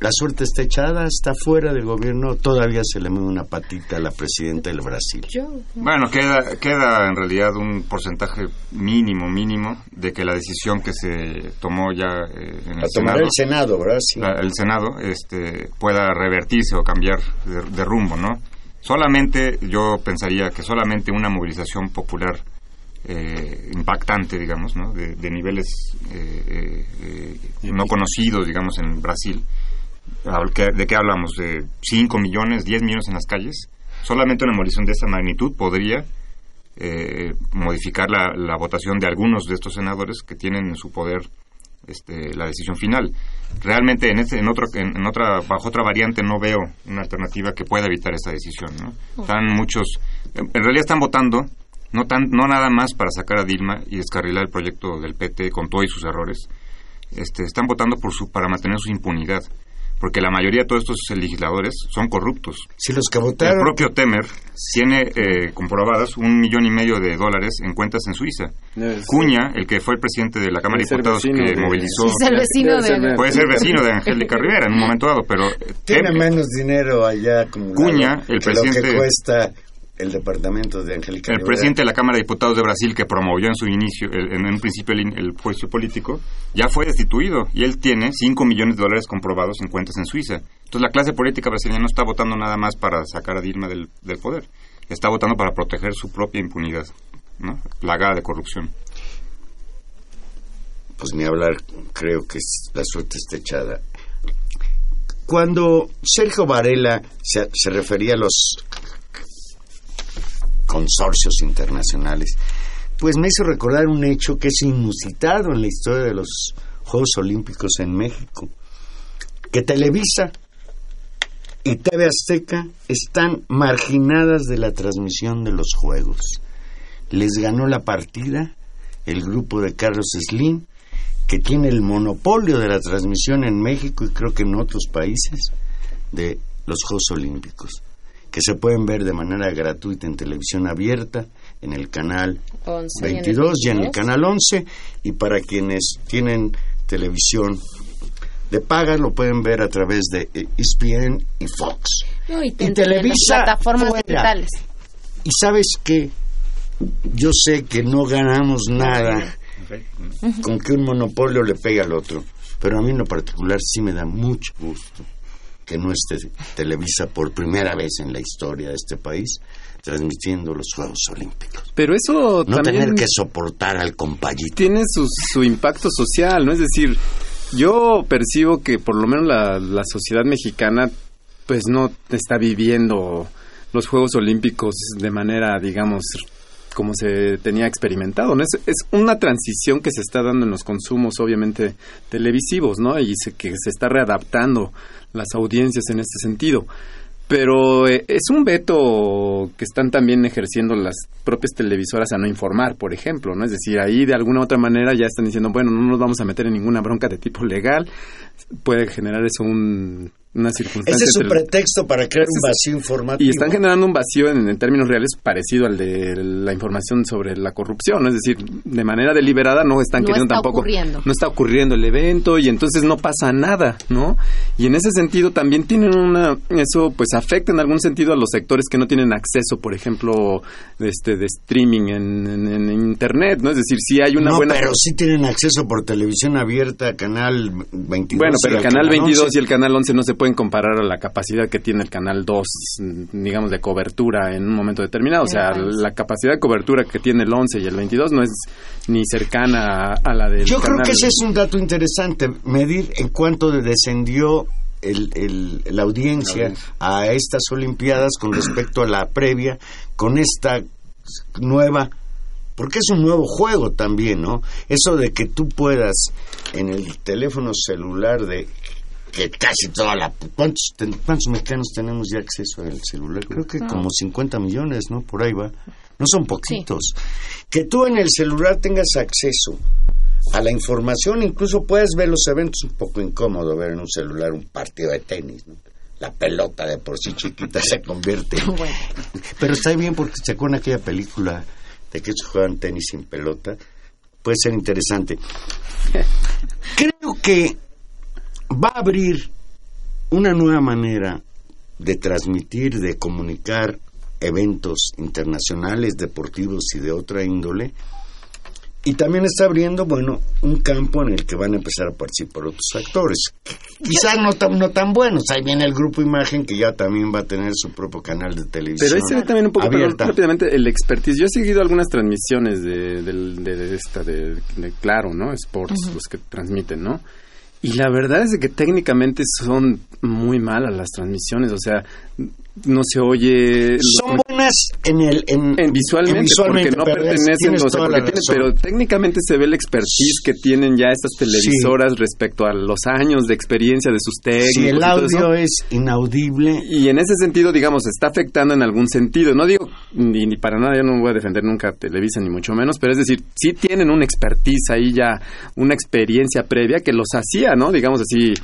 la suerte está echada, está fuera del gobierno, todavía se le mueve una patita a la presidenta del Brasil. Bueno, queda, queda en realidad un porcentaje mínimo, mínimo, de que la decisión que se tomó ya eh, en el La tomará Senado, el Senado, ¿verdad? Sí. la- el Senado este, pueda revertirse o cambiar de, de rumbo, ¿no? Solamente, yo pensaría que solamente una movilización popular eh, impactante, digamos, ¿no? De, de niveles eh, eh, eh, no conocidos, digamos, en Brasil. ¿De qué hablamos? ¿De 5 millones, 10 millones en las calles? Solamente una movilización de esa magnitud podría eh, modificar la, la votación de algunos de estos senadores que tienen en su poder este, la decisión final. Realmente en, este, en, otro, en, en otra, bajo otra variante no veo una alternativa que pueda evitar esa decisión. ¿no? Están muchos, en en realidad están votando no, tan, no nada más para sacar a Dilma y descarrilar el proyecto del PT con todos sus errores. Este, están votando por su, para mantener su impunidad. Porque la mayoría de todos estos legisladores son corruptos. Si los que El votaron, propio Temer tiene eh, comprobadas un millón y medio de dólares en cuentas en Suiza. Cuña, el que fue el presidente de la Cámara de Diputados que de- movilizó, Es el vecino Debe ser de... puede ser vecino de Angélica Rivera en un momento dado, pero eh, tiene menos dinero allá acumulado Cuña, el que lo que presidente- cuesta el departamento de Angélica el Rivera. presidente de la Cámara de Diputados de Brasil que promovió en su inicio, el- en un principio el, el juicio político, ya fue destituido y él tiene 5 millones de dólares comprobados en cuentas en Suiza. Entonces la clase política brasileña no está votando nada más para sacar a Dilma del, del poder, está votando para proteger su propia impunidad, ¿no? plagada de corrupción. Pues ni hablar, creo que la suerte está echada. Cuando Sergio Varela se, se refería a los consorcios internacionales, pues me hizo recordar un hecho que es inusitado en la historia de los Juegos Olímpicos en México, que Televisa y TV Azteca están marginadas de la transmisión de los Juegos. Les ganó la partida el grupo de Carlos Slim, que tiene el monopolio de la transmisión en México y creo que en otros países de los Juegos Olímpicos, que se pueden ver de manera gratuita en televisión abierta, en el canal 11 y en el 22 y en el 22. canal 11 y para quienes tienen televisión de paga lo pueden ver a través de eh, ESPN y Fox. No, y, Y te- en Televisa las plataformas fuera. digitales. Y sabes que yo sé que no ganamos nada con que un monopolio le pegue al otro, pero a mí en lo particular sí me da mucho gusto que no esté Televisa por primera vez en la historia de este país transmitiendo los Juegos Olímpicos. Pero eso No también tener que soportar al compayito. tiene su, su impacto social, ¿no? Es decir, yo percibo que por lo menos la, la sociedad mexicana pues no está viviendo los Juegos Olímpicos de manera, digamos, como se tenía experimentado, ¿no? Es, es una transición que se está dando en los consumos, obviamente, televisivos, ¿no? Y se, que se está readaptando las audiencias en este sentido. Pero eh, es un veto que están también ejerciendo las propias televisoras a no informar, por ejemplo, ¿no? Es decir, ahí de alguna u otra manera ya están diciendo, bueno, no nos vamos a meter en ninguna bronca de tipo legal, puede generar eso un una Ese circunstancia. es su pretexto para crear un Ese vacío informativo. y están generando un vacío en, en términos reales parecido al de la información sobre la corrupción, ¿no? es decir, de manera deliberada no están No queriendo está tampoco, ocurriendo. no está ocurriendo el evento y entonces no pasa nada, ¿no? Y en ese sentido también tienen una, eso pues afecta en algún sentido a los sectores que no tienen acceso, por ejemplo, este de streaming en, en- en internet, ¿no? Es decir, si hay una no, buena pero sí tienen acceso por televisión abierta, canal 22. Bueno, pero y el al canal 22 11. y el canal 11 no se pueden comparar a la capacidad que tiene el canal 2, mm, digamos, de cobertura en un momento determinado. O sea, la capacidad de cobertura que tiene el 11 y el 22 no es ni cercana a, a la del Yo creo que ese es un dato interesante, medir en cuánto descendió el, el- la audiencia a estas Olimpiadas con respecto a la previa, con esta nueva, porque es un nuevo juego también, ¿no? Eso de que tú puedas en el teléfono celular de que casi toda la... ¿Cuántos, ten- cuántos mexicanos tenemos ya acceso al celular? Creo que como 50 millones, ¿no? Por ahí va. No son poquitos. Que tú en el celular tengas acceso a la información, incluso puedes ver los eventos un poco incómodo ver en un celular un partido de tenis, ¿no? La pelota de por sí chiquita se convierte. Bueno. Pero está bien porque se acuerdan aquella película de que ellos juegan tenis sin pelota. Puede ser interesante. Creo que va a abrir una nueva manera de transmitir, de comunicar eventos internacionales, deportivos y de otra índole. Y también está abriendo, bueno, un campo en el que van a empezar a participar otros actores. Quizás no tan, no tan buenos. Ahí viene el grupo Imagen que ya también va a tener su propio canal de televisión. Pero ahí se ve también un poco abierta. rápidamente el expertise. Yo he seguido algunas transmisiones de, del- de- de esta, de, de Claro, ¿no? Sports, los que transmiten, ¿no? Y la verdad es que técnicamente son muy malas las transmisiones, o sea, no se oye... los Son buenas en el en, en visualmente, en visualmente, porque no pero pertenecen, o sea, porque tiene- pero técnicamente se ve el expertise que tienen ya estas televisoras respecto a los años de experiencia de sus técnicos. si el audio es inaudible, Y en ese sentido, digamos, está afectando en algún sentido. No digo ni, ni para nada, yo no voy a defender nunca a Televisa, ni mucho menos, pero es decir, sí tienen un expertise ahí ya, una experiencia previa que los hacía, ¿no? Digamos así,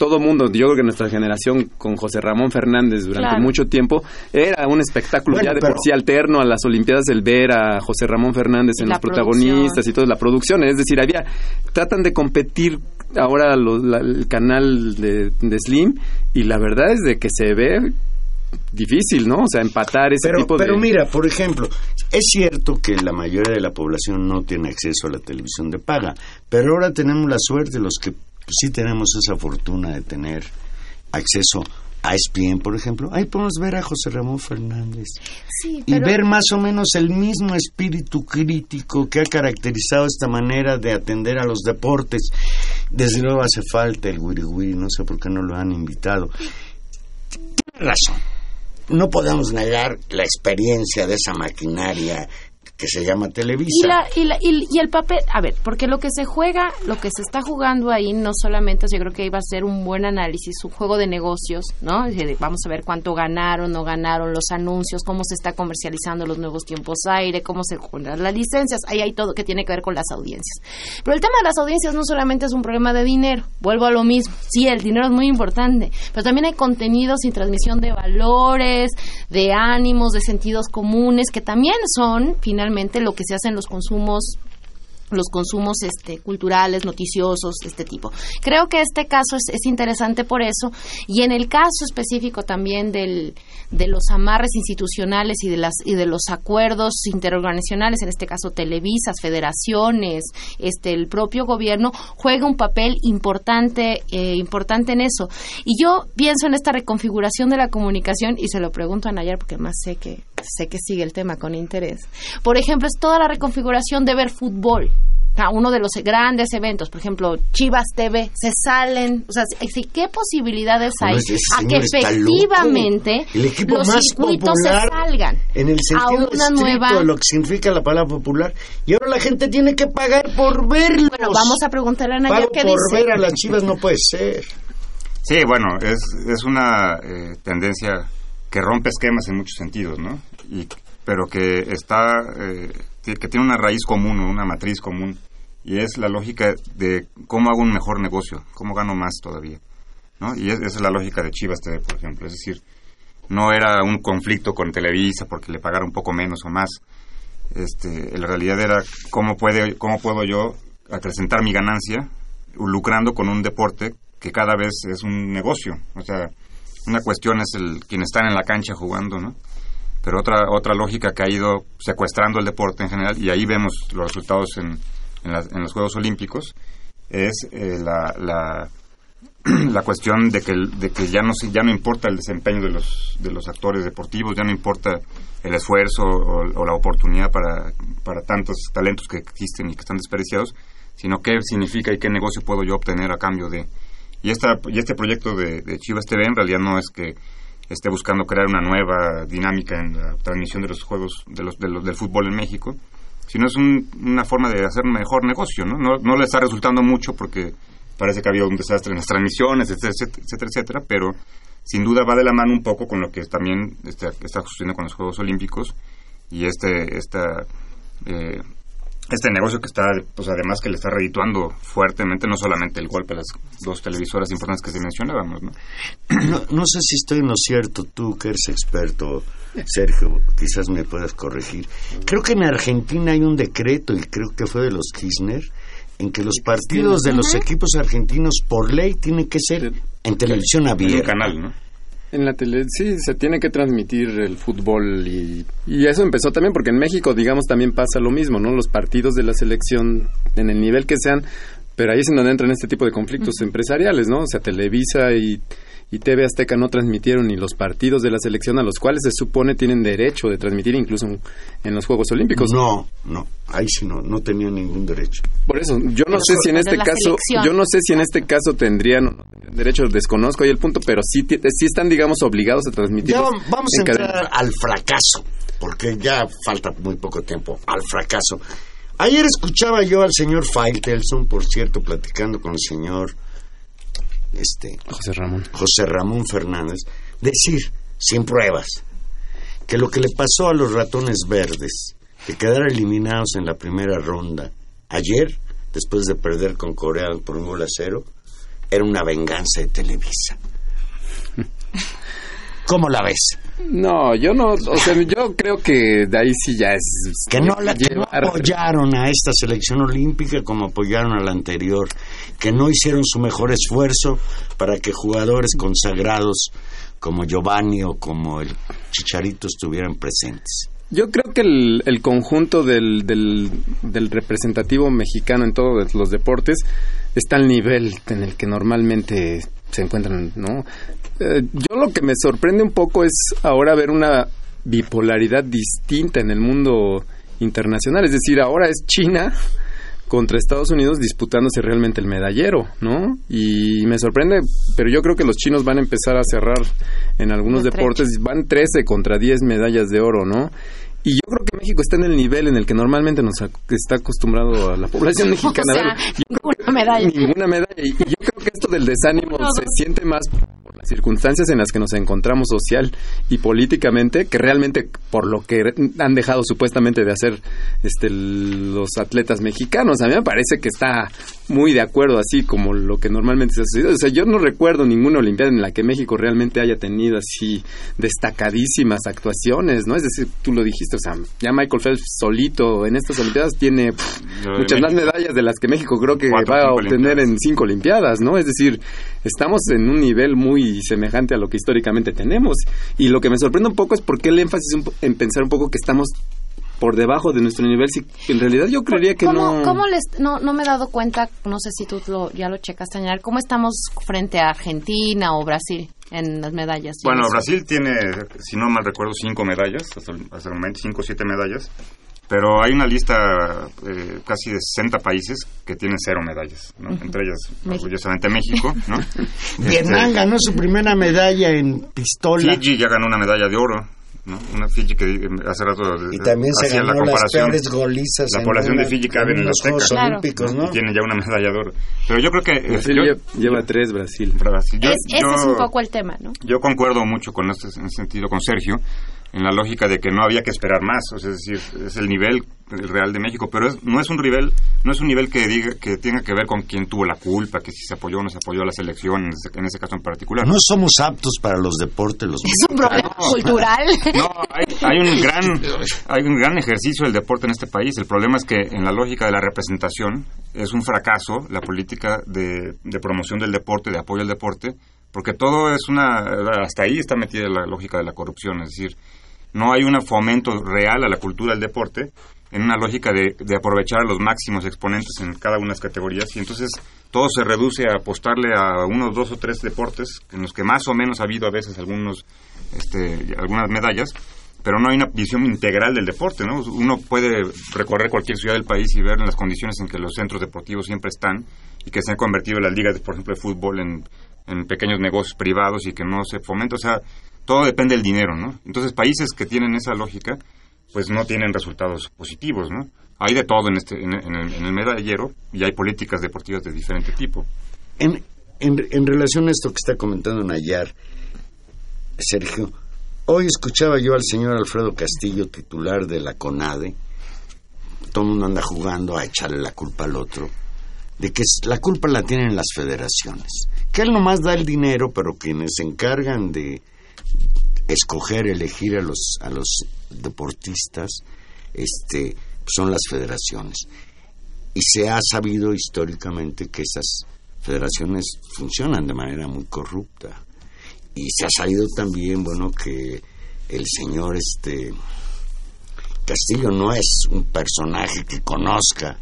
todo mundo, yo creo que nuestra generación con José Ramón Fernández durante Claro. mucho tiempo era un espectáculo Bueno, ya de pero- por sí alterno a las Olimpiadas el ver a José Ramón Fernández en los protagonistas producción. y toda la producción, es decir, había tratan de competir ahora lo- la- el canal de, de Slim y la verdad es de que se ve difícil, ¿no? O sea, empatar ese pero, tipo pero de... mira, por ejemplo, es cierto que la mayoría de la población no tiene acceso a la televisión de paga, pero ahora tenemos la suerte, los que sí tenemos esa fortuna de tener acceso a ESPN, por ejemplo, ahí podemos ver a José Ramón Fernández Sí, y ver más o menos el mismo espíritu crítico que ha caracterizado esta manera de atender a los deportes. Desde luego hace falta el wiri wiri, no sé por qué no lo han invitado. Tiene razón. No podemos negar la experiencia de esa maquinaria que se llama Televisa. Y, la, y, la- y- y el papel, a ver, porque lo que se juega, lo que se está jugando ahí, no solamente, yo creo que iba a ser un buen análisis, un juego de negocios, ¿no? Vamos a ver cuánto ganaron, no ganaron, los anuncios, cómo se está comercializando los nuevos tiempos aire, cómo se compran las licencias, ahí hay todo que tiene que ver con las audiencias. Pero el tema de las audiencias no solamente es un problema de dinero, vuelvo a lo mismo, sí, el dinero es muy importante, pero también hay contenidos y transmisión de valores, de ánimos, de sentidos comunes, que también son finalmente lo que se hace en los consumos los consumos este, culturales, noticiosos, este tipo. Creo que este caso es, es interesante por eso y en el caso específico también del, de los amarres institucionales y de, las, y de los acuerdos interorganizacionales, en este caso televisas, federaciones, este, el propio gobierno, juega un papel importante, eh, importante en eso. Y yo pienso en esta reconfiguración de la comunicación y se lo pregunto a Nayar porque más sé que, sé que sigue el tema con interés. Por ejemplo, es toda la reconfiguración de ver fútbol a uno de los grandes eventos, por ejemplo, Chivas TV, se salen, o sea, si- ¿qué posibilidades hay a que efectivamente los circuitos se salgan en el a sentido una estricto nueva de lo que significa la palabra popular y ahora la gente tiene que pagar por verlos. Bueno, vamos a preguntarle a Nayar qué por dice. ver a las Chivas no puede ser. Sí, bueno, es, es una eh, tendencia que rompe esquemas en muchos sentidos, ¿no? Y, pero que está, eh, que tiene una raíz común, una matriz común, y es la lógica de cómo hago un mejor negocio, cómo gano más todavía. ¿no? Y es- esa es la lógica de Chivas TV, por ejemplo. Es decir, no era un conflicto con Televisa porque le pagara un poco menos o más. Este, en realidad era cómo, puede, cómo puedo yo acrecentar mi ganancia lucrando con un deporte que cada vez es un negocio. O sea, una cuestión es el quien están en la cancha jugando, ¿no? Pero otra otra lógica que ha ido secuestrando el deporte en general y ahí vemos los resultados en, en, los Juegos Olímpicos es eh, la, la cuestión de que de que ya no ya no importa el desempeño de los de los actores deportivos ya no importa el esfuerzo o, o la oportunidad para para tantos talentos que existen y que están desperdiciados sino qué significa y qué negocio puedo yo obtener a cambio de. Y esta y este proyecto de, de Chivas TV en realidad no es que esté buscando crear una nueva dinámica en la transmisión de los juegos de los, de los- del fútbol en México sino es un- una forma de hacer un mejor negocio ¿no? no no le está resultando mucho porque parece que había un desastre en las transmisiones, etcétera, etcétera, etcétera, pero sin duda va de la mano un poco con lo que también está, está sucediendo con los Juegos Olímpicos y este esta, eh, este negocio que está, pues además que le está redituando fuertemente, no solamente el golpe a las dos televisoras importantes que se mencionábamos, ¿no? No, no sé si estoy en lo cierto, tú que eres experto, Sergio, quizás me puedas corregir. Creo que en Argentina hay un decreto, y creo que fue de los Kirchner, en que los partidos de los equipos argentinos por ley tienen que ser en televisión En un abierta. canal, ¿no? En la tele, sí, se tiene que transmitir el fútbol y, y eso empezó también porque en México, digamos, también pasa lo mismo, ¿no? Los partidos de la selección, en el nivel que sean, pero ahí es en donde entran este tipo de conflictos empresariales, ¿no? O sea, Televisa y, y TV Azteca no transmitieron ni los partidos de la selección a los cuales se supone tienen derecho de transmitir incluso en, los Juegos Olímpicos. No, no, ahí sí no, no tenía ningún derecho. Por eso, yo no sé si en este caso, selección. yo no sé si en este caso tendrían o no tendrían derecho, desconozco ahí el punto, pero sí, sí están, digamos, obligados a transmitir. Ya vam- vamos a cadena. entrar al fracaso, porque ya falta muy poco tiempo al fracaso. Ayer escuchaba yo al señor Faitelson, por cierto, platicando con el señor este José Ramón. José Ramón Fernández, decir, sin pruebas, que lo que le pasó a los ratones verdes, que quedaron eliminados en la primera ronda ayer, después de perder con Corea por un gol a cero, era una venganza de Televisa. ¿Cómo la ves? No, yo no, o sea, yo creo que de ahí sí ya es... Que no, la, que no llevar- apoyaron a esta selección olímpica como apoyaron a la anterior, que no hicieron su mejor esfuerzo para que jugadores consagrados como Giovanni o como el Chicharito estuvieran presentes. Yo creo que el, el conjunto del, del, del representativo mexicano en todos los deportes está al nivel en el que normalmente se encuentran, ¿no? Eh, yo lo que me sorprende un poco es ahora ver una bipolaridad distinta en el mundo internacional. Es decir, ahora es China contra Estados Unidos disputándose realmente el medallero, ¿no? Y me sorprende, pero yo creo que los chinos van a empezar a cerrar en algunos deportes, van 13 contra 10 medallas de oro, ¿no? Y yo creo que México está en el nivel en el que normalmente nos está acostumbrado a la población mexicana. O sea, ninguna medalla. ninguna medalla. Y y yo creo que esto del desánimo se siente más por las circunstancias en las que nos encontramos social y políticamente que realmente por lo que han dejado supuestamente de hacer este los atletas mexicanos. A mí me parece que está muy de acuerdo así como lo que normalmente se ha sucedido. O sea, yo no recuerdo ninguna olimpiada en la que México realmente haya tenido así destacadísimas actuaciones, ¿no? Es decir, tú lo dijiste, o sea, ya Michael Phelps solito en estas olimpiadas tiene pff, muchas más medallas de las que México creo que Cuatro, va a obtener Olimpiadas. en cinco Olimpiadas, ¿no? Es decir, estamos en un nivel muy semejante a lo que históricamente tenemos. Y lo que me sorprende un poco es por qué el énfasis en pensar un poco que estamos por debajo de nuestro nivel. Si en realidad yo creería que ¿Cómo, no. cómo les, no, no me he dado cuenta, no sé si tú lo, ya lo checaste, Añar, ¿cómo estamos frente a Argentina o Brasil en las medallas? Bueno. Brasil tiene, si no mal recuerdo, cinco medallas, hasta el, hasta el momento, cinco o siete medallas. Pero hay una lista eh, casi de 60 países que tienen cero medallas, ¿no? Entre ellas, México. orgullosamente, México, ¿no? Vietnam Este, ganó su primera medalla en pistola Fiji ya ganó una medalla de oro, ¿no? Una Fiji que eh, hace rato y también se hacía la ganó las comparación. peores golizas. La en población de una- Fiji cabe en el los. Juegos. Olímpicos, ¿no? Y tiene ya una medalla de oro. Pero yo creo que... eh, Brasil yo- lle- lleva tres, Brasil. Brasil. Yo- Es- ese yo- es un poco el tema, ¿no? Yo concuerdo mucho con este en ese sentido con Sergio. En la lógica de que no había que esperar más, o sea, es decir, es el nivel real de México, pero es- no es un nivel, no es un nivel que diga que tenga que ver con quién tuvo la culpa, que si se apoyó o no se apoyó a la selección en ese, en ese caso en particular. No somos aptos para los deportes los Es un problema cultural. No, hay, hay un gran hay un gran ejercicio del deporte en este país. El problema es que en la lógica de la representación es un fracaso la política de, de promoción del deporte, de apoyo al deporte, porque todo es una hasta ahí está metida la lógica de la corrupción, es decir, no hay un fomento real a la cultura del deporte en una lógica de, aprovechar a los máximos exponentes en cada una de las categorías y entonces todo se reduce a apostarle a unos dos o tres deportes en los que más o menos ha habido a veces algunos este, algunas medallas pero no hay una visión integral del deporte, ¿no? Uno puede recorrer cualquier ciudad del país y ver las condiciones en que los centros deportivos siempre están y que se han convertido las ligas, por ejemplo, de fútbol en, en pequeños negocios privados y que no se fomenta. O sea, todo depende del dinero, ¿no? Entonces, países que tienen esa lógica, pues no tienen resultados positivos, ¿no? Hay de todo en, este, en, en el, medallero y hay políticas deportivas de diferente tipo. En, en, relación a esto que está comentando Nayar, Sergio, hoy escuchaba yo al señor Alfredo Castillo, titular de la CONADE, todo el mundo anda jugando a echarle la culpa al otro, de que la culpa la tienen las federaciones, que él nomás da el dinero, pero quienes se encargan de escoger, elegir a los, a los deportistas, este, son las federaciones. Y se ha sabido históricamente que esas federaciones funcionan de manera muy corrupta. Y se ha sabido también, bueno, que el señor este Castillo no es un personaje que conozca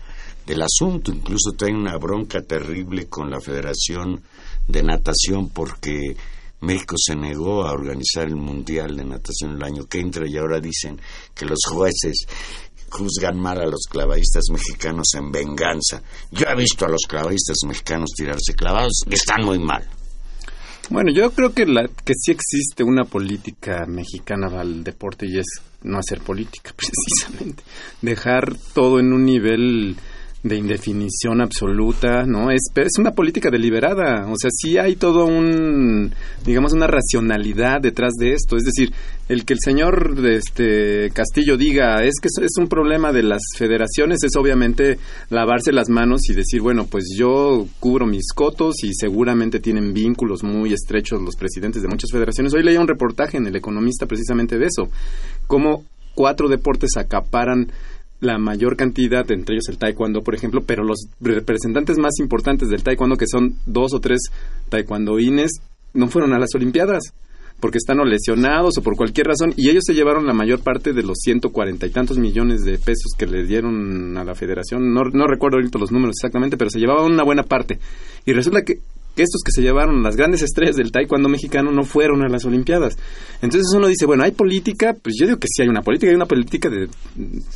del asunto, incluso trae una bronca terrible con la Federación de Natación porque México se negó a organizar el Mundial de Natación el año que entra y ahora dicen que los jueces juzgan mal a los clavadistas mexicanos en venganza. Yo he visto a los clavadistas mexicanos tirarse clavados y están muy mal. Bueno, yo creo que, la, que sí existe una política mexicana al deporte y es no hacer política, precisamente. Dejar todo en un nivel de indefinición absoluta, ¿no? Es, es una política deliberada, o sea, sí hay todo un, digamos, una racionalidad detrás de esto, es decir, el que el señor este Castillo diga es que es un problema de las federaciones es obviamente lavarse las manos y decir, bueno, pues yo cubro mis cotos y seguramente tienen vínculos muy estrechos los presidentes de muchas federaciones. Hoy leía un reportaje en El Economista precisamente de eso, cómo cuatro deportes acaparan la mayor cantidad, entre ellos el taekwondo, por ejemplo, pero los representantes más importantes del taekwondo, que son dos o tres taekwondoines, no fueron a las Olimpiadas porque están o lesionados o por cualquier razón, y ellos se llevaron la mayor parte de los 140 y tantos millones de pesos que le dieron a la federación. No, no recuerdo ahorita los números exactamente, pero se llevaban una buena parte. Y resulta que, que estos que se llevaron, las grandes estrellas del taekwondo mexicano, no fueron a las Olimpiadas. Entonces uno dice, bueno, hay política, pues yo digo que sí hay una política, hay una política de,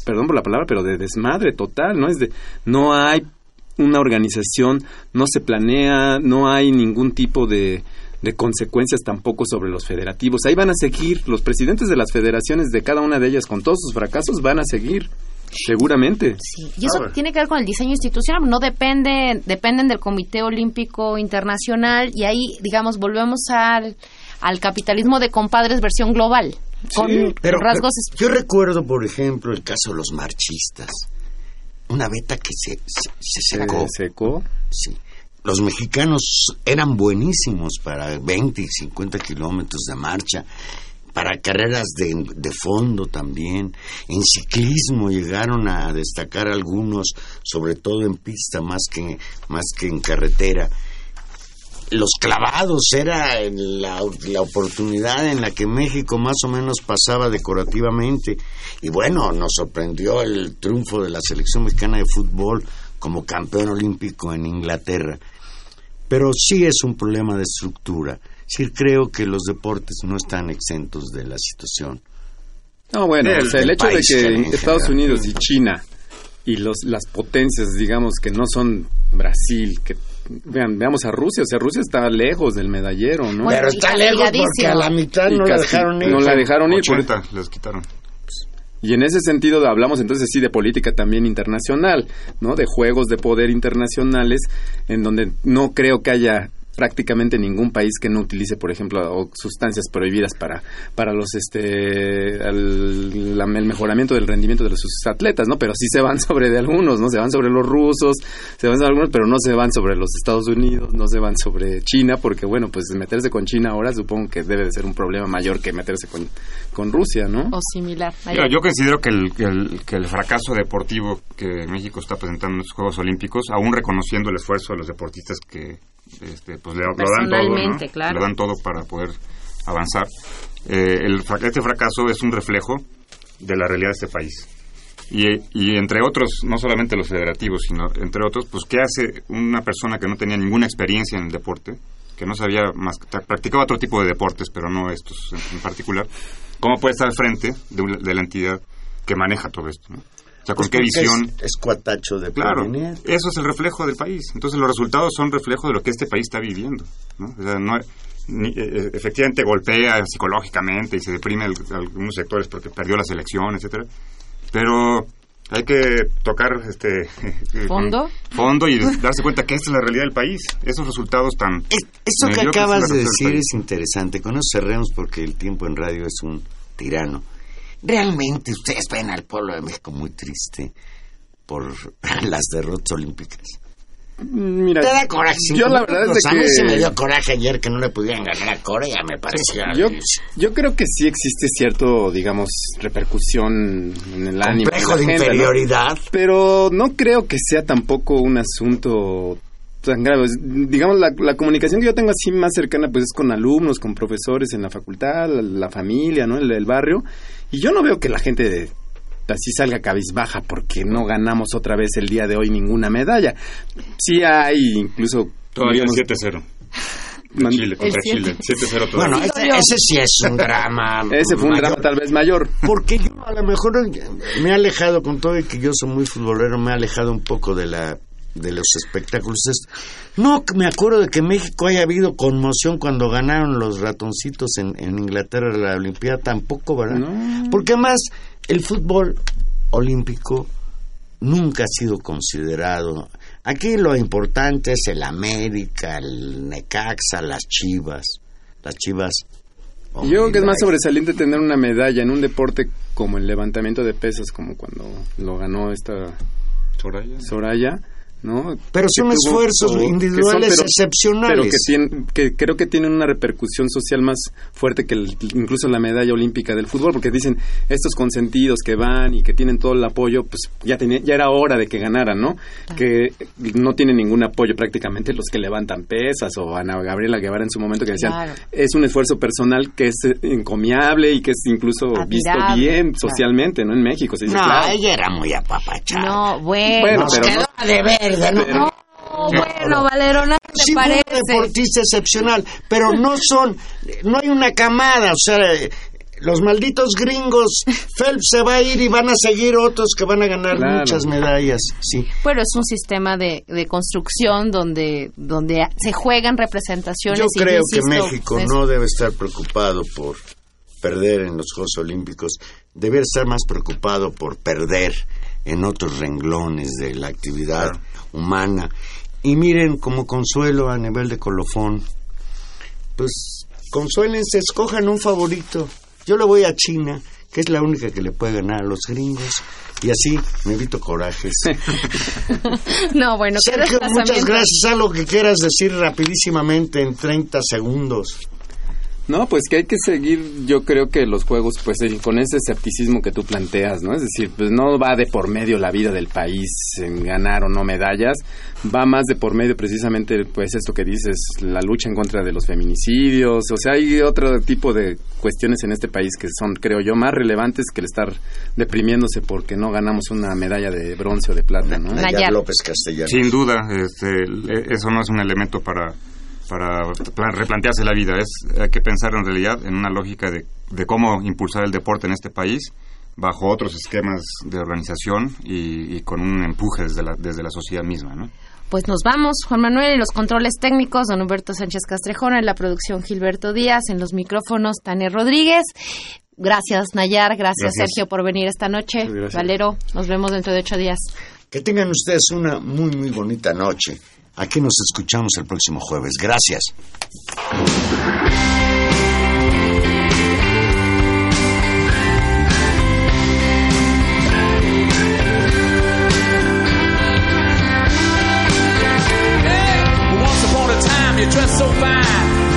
perdón por la palabra, pero de desmadre total, ¿no? Es de, no hay una organización, no se planea, no hay ningún tipo de, de consecuencias tampoco sobre los federativos. Ahí van a seguir, los presidentes de las federaciones de cada una de ellas, con todos sus fracasos, van a seguir, seguramente. Sí, y eso tiene que ver con el diseño institucional, no depende, dependen del Comité Olímpico Internacional y ahí, digamos, volvemos al, al capitalismo de compadres versión global, con Pero, rasgos... pero yo recuerdo, por ejemplo, el caso de los marchistas. Una beta que se, se, se secó. Se secó. Sí. Los mexicanos eran buenísimos para 20 y 50 kilómetros de marcha, para carreras de, de fondo también. En ciclismo llegaron a destacar algunos, sobre todo en pista más que, más que en carretera. Los clavados era la, la oportunidad en la que México más o menos pasaba decorativamente. Y bueno, nos sorprendió el triunfo de la selección mexicana de fútbol como campeón olímpico en Inglaterra. Pero sí es un problema de estructura. Sí creo que los deportes no están exentos de la situación. No, bueno, Del- o sea, el hecho de que en Estados. Unidos y China y los, las potencias, digamos, que no son Brasil, que vean, veamos a Rusia, o sea, Rusia está lejos del medallero, ¿no? Pero está lejos porque a la mitad no la dejaron ir. no la dejaron ir. por- 80 les quitaron. Y en ese sentido hablamos entonces sí de política también internacional, ¿no? De juegos de poder internacionales en donde no creo que haya prácticamente ningún país que no utilice, por ejemplo, sustancias prohibidas para para los este el, la- el mejoramiento del rendimiento de los sus atletas, ¿no? Pero sí se van sobre de algunos, ¿no? Se van sobre los rusos, se van sobre algunos, pero no se van sobre los Estados Unidos, no se van sobre China, porque bueno, pues meterse con China ahora supongo que debe de ser un problema mayor que meterse con, con Rusia, ¿no? O similar. Mira, yo considero que el, que, el, que el fracaso deportivo que México está presentando en los Juegos Olímpicos, aún reconociendo el esfuerzo de los deportistas que este, pues le, lo dan todo, claro. le dan todo para poder avanzar, eh, el, este fracaso es un reflejo de la realidad de este país. Y, y entre otros, no solamente los federativos, sino entre otros, pues ¿qué hace una persona que no tenía ninguna experiencia en el deporte, que no sabía más, practicaba otro tipo de deportes, pero no estos en, en particular, cómo puede estar al frente de, de la entidad que maneja todo esto? ¿no? O sea, ¿con Pues qué visión? Es, es cuatacho de Claro, eso es el reflejo del país. Entonces los resultados son reflejo de lo que este país está viviendo. ¿no? O sea, no- ni- eh, efectivamente golpea psicológicamente y se deprime el- algunos sectores porque perdió la selección, etcétera. Pero hay que tocar este ¿Fondo? fondo y darse cuenta que esta es la realidad del país. Esos resultados tan Es- Esto que acabas de decir es interesante. Con eso cerremos porque el tiempo en radio es un tirano. Realmente ustedes ven al pueblo de México muy triste por las derrotas olímpicas. Mira, Te da coraje. yo la verdad es de A mí que sí me dio coraje ayer que no le pudieran ganar a Corea, me parecía. Yo, yo creo que sí existe cierto, digamos, repercusión en el ánimo. complejo la de inferioridad. Pero no creo que sea tampoco un asunto tan grave. Digamos, la, la comunicación que yo tengo así más cercana pues es con alumnos, con profesores en la facultad, la, la familia, ¿no? El, el barrio. Y yo no veo que la gente así salga cabizbaja porque no ganamos otra vez el día de hoy ninguna medalla. Sí hay incluso... Todavía digamos, 7-0. man- Chile contra El Chile. 7-0 todavía. Bueno, ese, ese sí es un drama. Ese fue un mayor. drama tal vez mayor. Porque yo a lo mejor me he alejado, con todo y que yo soy muy futbolero, me he alejado un poco de la de los espectáculos. Es- No me acuerdo de que en México haya habido conmoción cuando ganaron los ratoncitos en, en Inglaterra la Olimpiada, tampoco, ¿verdad? No. Porque además el fútbol olímpico nunca ha sido considerado. Aquí lo importante es el América, el Necaxa, las Chivas. Las Chivas. Yo creo que es más sobresaliente tener una medalla en un deporte como el levantamiento de pesas, como cuando lo ganó esta Soraya. Soraya, ¿no? Pero son tuvo- esfuerzos o- que individuales pero- excepcionales. Pero que, creo que tienen una repercusión social más fuerte que el- incluso la medalla olímpica del fútbol, porque dicen estos consentidos que van y que tienen todo el apoyo, pues ya, tenía, ya era hora de que ganaran, ¿no? Que no tienen ningún apoyo prácticamente los que levantan pesas o Ana Gabriela Guevara en su momento que decían, Claro. es un esfuerzo personal que es encomiable y que es incluso visto bien claro. socialmente, ¿no? En México se dice, No, claro. ella era muy apapachada. No, bueno. Pero quedó no- de ¿no? No, bueno, Valero, nada te Sí, fue un parece. deportista excepcional, pero no son, no hay una camada, o sea, los malditos gringos, Phelps se va a ir y van a seguir otros que van a ganar Claro. muchas medallas, sí. Pero es un sistema de, de construcción donde, donde se juegan representaciones. Yo y creo insisto, que México es- no debe estar preocupado por perder en los Juegos Olímpicos, debe estar más preocupado por perder en otros renglones de la actividad humana. Y miren, como consuelo a nivel de colofón, pues consuélense, escojan un favorito. Yo le voy a China, que es la única que le puede ganar a los gringos. Y así me evito corajes. No, bueno, Sergio, muchas gracias. Algo que quieras decir rapidísimamente en 30 segundos. No, pues que hay que seguir, yo creo que los juegos, pues eh, con ese escepticismo que tú planteas, ¿no? Es decir, pues no va de por medio la vida del país en ganar o no medallas, va más de por medio precisamente, pues esto que dices, la lucha en contra de los feminicidios, o sea, hay otro tipo de cuestiones en este país que son, creo yo, más relevantes que el estar deprimiéndose porque no ganamos una medalla de bronce o de plata, ¿no? Nayar. López Castellanos. Sin duda, este, e- eso no es un elemento para, para pla- replantearse la vida. Es, hay que pensar en realidad en una lógica de, de cómo impulsar el deporte en este país bajo otros esquemas de organización y, y con un empuje desde la, desde la sociedad misma. ¿no? Pues nos vamos, Juan Manuel, en los controles técnicos, don Humberto Sánchez Castrejón, en la producción Gilberto Díaz, en los micrófonos Tania Rodríguez. Gracias, Nayar, gracias, Gracias. Sergio, por venir esta noche. Valero, nos vemos dentro de ocho días. Que tengan ustedes una muy, muy bonita noche. Aquí nos escuchamos el próximo jueves. Gracias. You dressed so fine.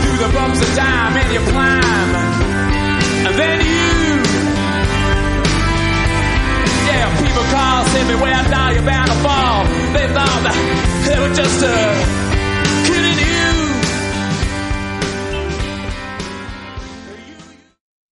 Through the bumps of time, and you climb. And then you. People me where I die, you're bound to fall. They thought that they were just a